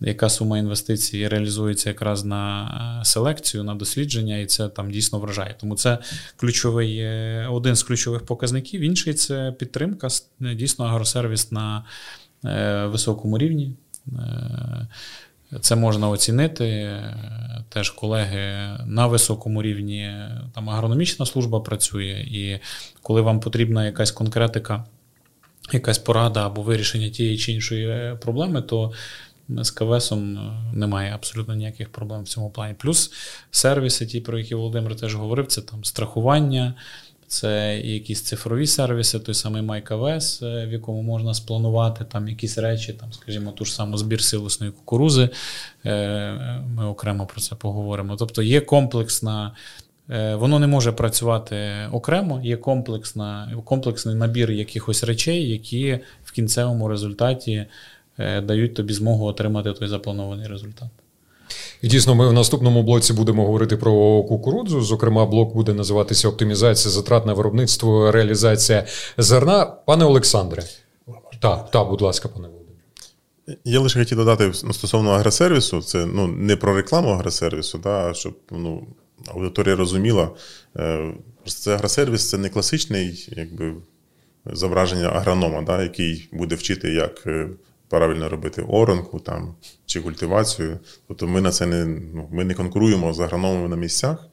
яка сума інвестицій реалізується якраз на е, селекцію, на дослідження, і це там дійсно вражає. Тому це ключовий е, один з ключових показників. Інший це підтримка, дійсно агросервіс на е, високому рівні. Це можна оцінити. Теж колеги на високому рівні, там агрономічна служба працює, і коли вам потрібна якась конкретика, якась порада або вирішення тієї чи іншої проблеми, то з КВСом немає абсолютно ніяких проблем в цьому плані. Плюс сервіси, ті, про які Володимир теж говорив, це там страхування це якісь цифрові сервіси, той самий MyKVS, е, в якому можна спланувати там якісь речі, там, скажімо, ту ж саму збір силосної кукурузи. Е, ми окремо про це поговоримо. Тобто є комплексна. Е, воно не може працювати окремо, є комплексна, комплексний набір якихось речей, які в кінцевому результаті дають тобі змогу отримати той запланований результат. І дійсно, ми в наступному блоці будемо говорити про кукурудзу. Зокрема, блок буде називатися Оптимізація затрат на виробництво, реалізація зерна. Пане Олександре, так, так, будь ласка, пане Володимире. Я лише хотів додати ну, стосовно агросервісу, це ну, не про рекламу агросервісу, да, щоб ну, аудиторія розуміла. Е, це агросервіс це не класичний якби, зображення агронома, да, який буде вчити, як е, правильно робити оранку там, чи культивацію. Тобто ми на це не ну, ми не конкуруємо з агрономами на місцях.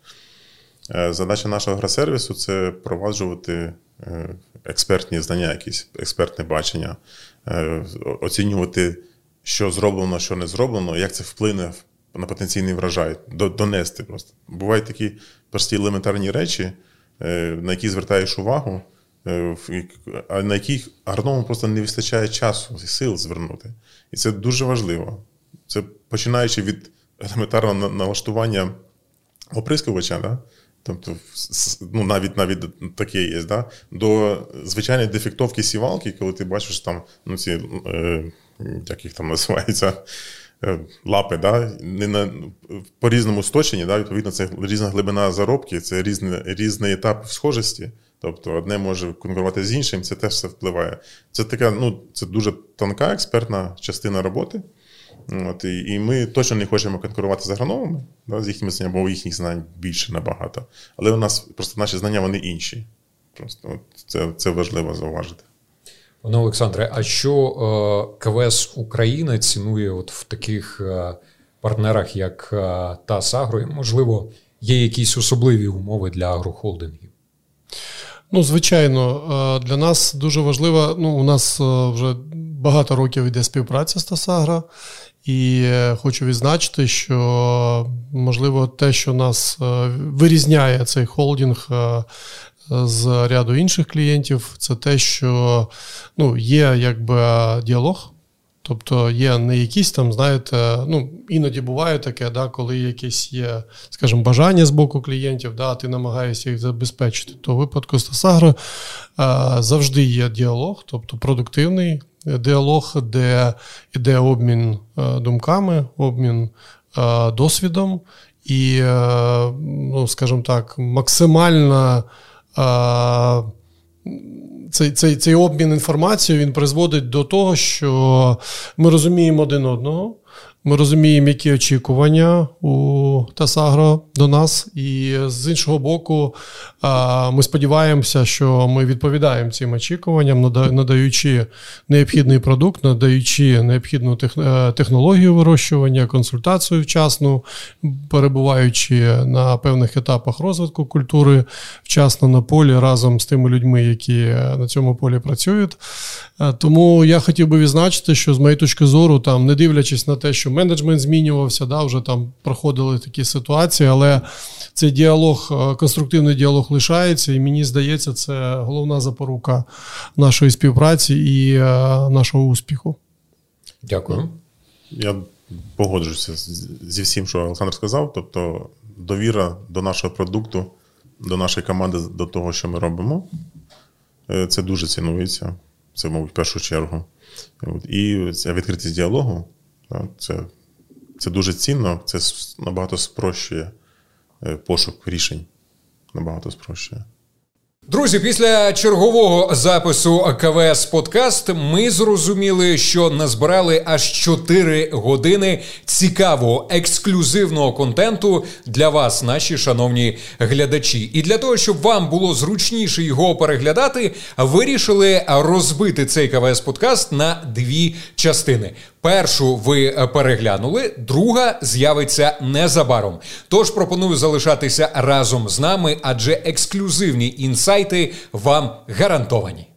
Е, задача нашого агросервісу це впроваджувати е, експертні знання, якісь експертне бачення, е, оцінювати, що зроблено, що не зроблено, як це вплине на потенційний врожай, донести просто. Бувають такі прості елементарні речі, на які звертаєш увагу. Е, на яких агроному просто не вистачає часу і сил звернути. І це дуже важливо. Це починаючи від елементарного налаштування оприскувача, да? тобто ну, навіть навіть таке є, да? до звичайної дефектовки сівалки, коли ти бачиш там ну, ці, е, як їх там називається, е, лапи, да? не на, по різному сточенні, да? відповідно, це різна глибина заробки, це різний, різний етап схожості. Тобто одне може конкурувати з іншим, це теж все впливає. Це така, ну, це дуже тонка експертна частина роботи. От, І і ми точно не хочемо конкурувати з агрономами да, з їхніми знаннями, бо їхніх знань більше набагато. Але у нас просто наші знання вони інші. Просто от, це це важливо зауважити. Пане Олександре, а що е, КВС Україна цінує от в таких е, партнерах, як е, ТАС Агро? Можливо, є якісь особливі умови для агрохолдингів? Ну, звичайно, е, для нас дуже важливо. Ну, у нас е, вже багато років йде співпраця з ТАСАГРА. І е, хочу відзначити, що можливо те, що нас вирізняє цей холдинг з ряду інших клієнтів, це те, що ну, є якби діалог. Тобто є не якісь там, знаєте, ну іноді буває таке, да, коли якесь є, скажімо, бажання з боку клієнтів, да, ти намагаєшся їх забезпечити. То в випадку Стасагро завжди є діалог, тобто продуктивний діалог, де йде обмін думками, обмін досвідом і, ну, скажімо так, максимальна цей цей, цей обмін інформацією він призводить до того, що ми розуміємо один одного, ми розуміємо, які очікування у Тасагро до нас, і з іншого боку, ми сподіваємося, що ми відповідаємо цим очікуванням, надаючи необхідний продукт, надаючи необхідну е, технологію вирощування, консультацію вчасну, перебуваючи на певних етапах розвитку культури, вчасно на полі разом з тими людьми, які на цьому полі працюють. Е, тому я хотів би відзначити, що з моєї точки зору, там, не дивлячись на те, що менеджмент змінювався, да, вже там проходили такі ситуації, але цей діалог, е, конструктивний діалог лишається, і мені здається, це головна запорука нашої співпраці і е, нашого успіху. Дякую. Я погоджуюся зі всім, що Олександр сказав. Тобто, довіра до нашого продукту, до нашої команди, до того, що ми робимо, це дуже цінується. Це, мабуть, в першу чергу. І ця відкритість діалогу це це дуже цінно, це набагато спрощує е, пошук рішень. Набагато спрощує. Друзі, після чергового запису КВС Подкаст ми зрозуміли, що назбирали аж 4 години цікавого ексклюзивного контенту для вас, наші шановні глядачі. І для того, щоб вам було зручніше його переглядати, вирішили розбити цей КВС Подкаст на дві частини. Першу ви переглянули, друга з'явиться незабаром. Тож пропоную залишатися разом з нами, адже ексклюзивні інсайти вам гарантовані.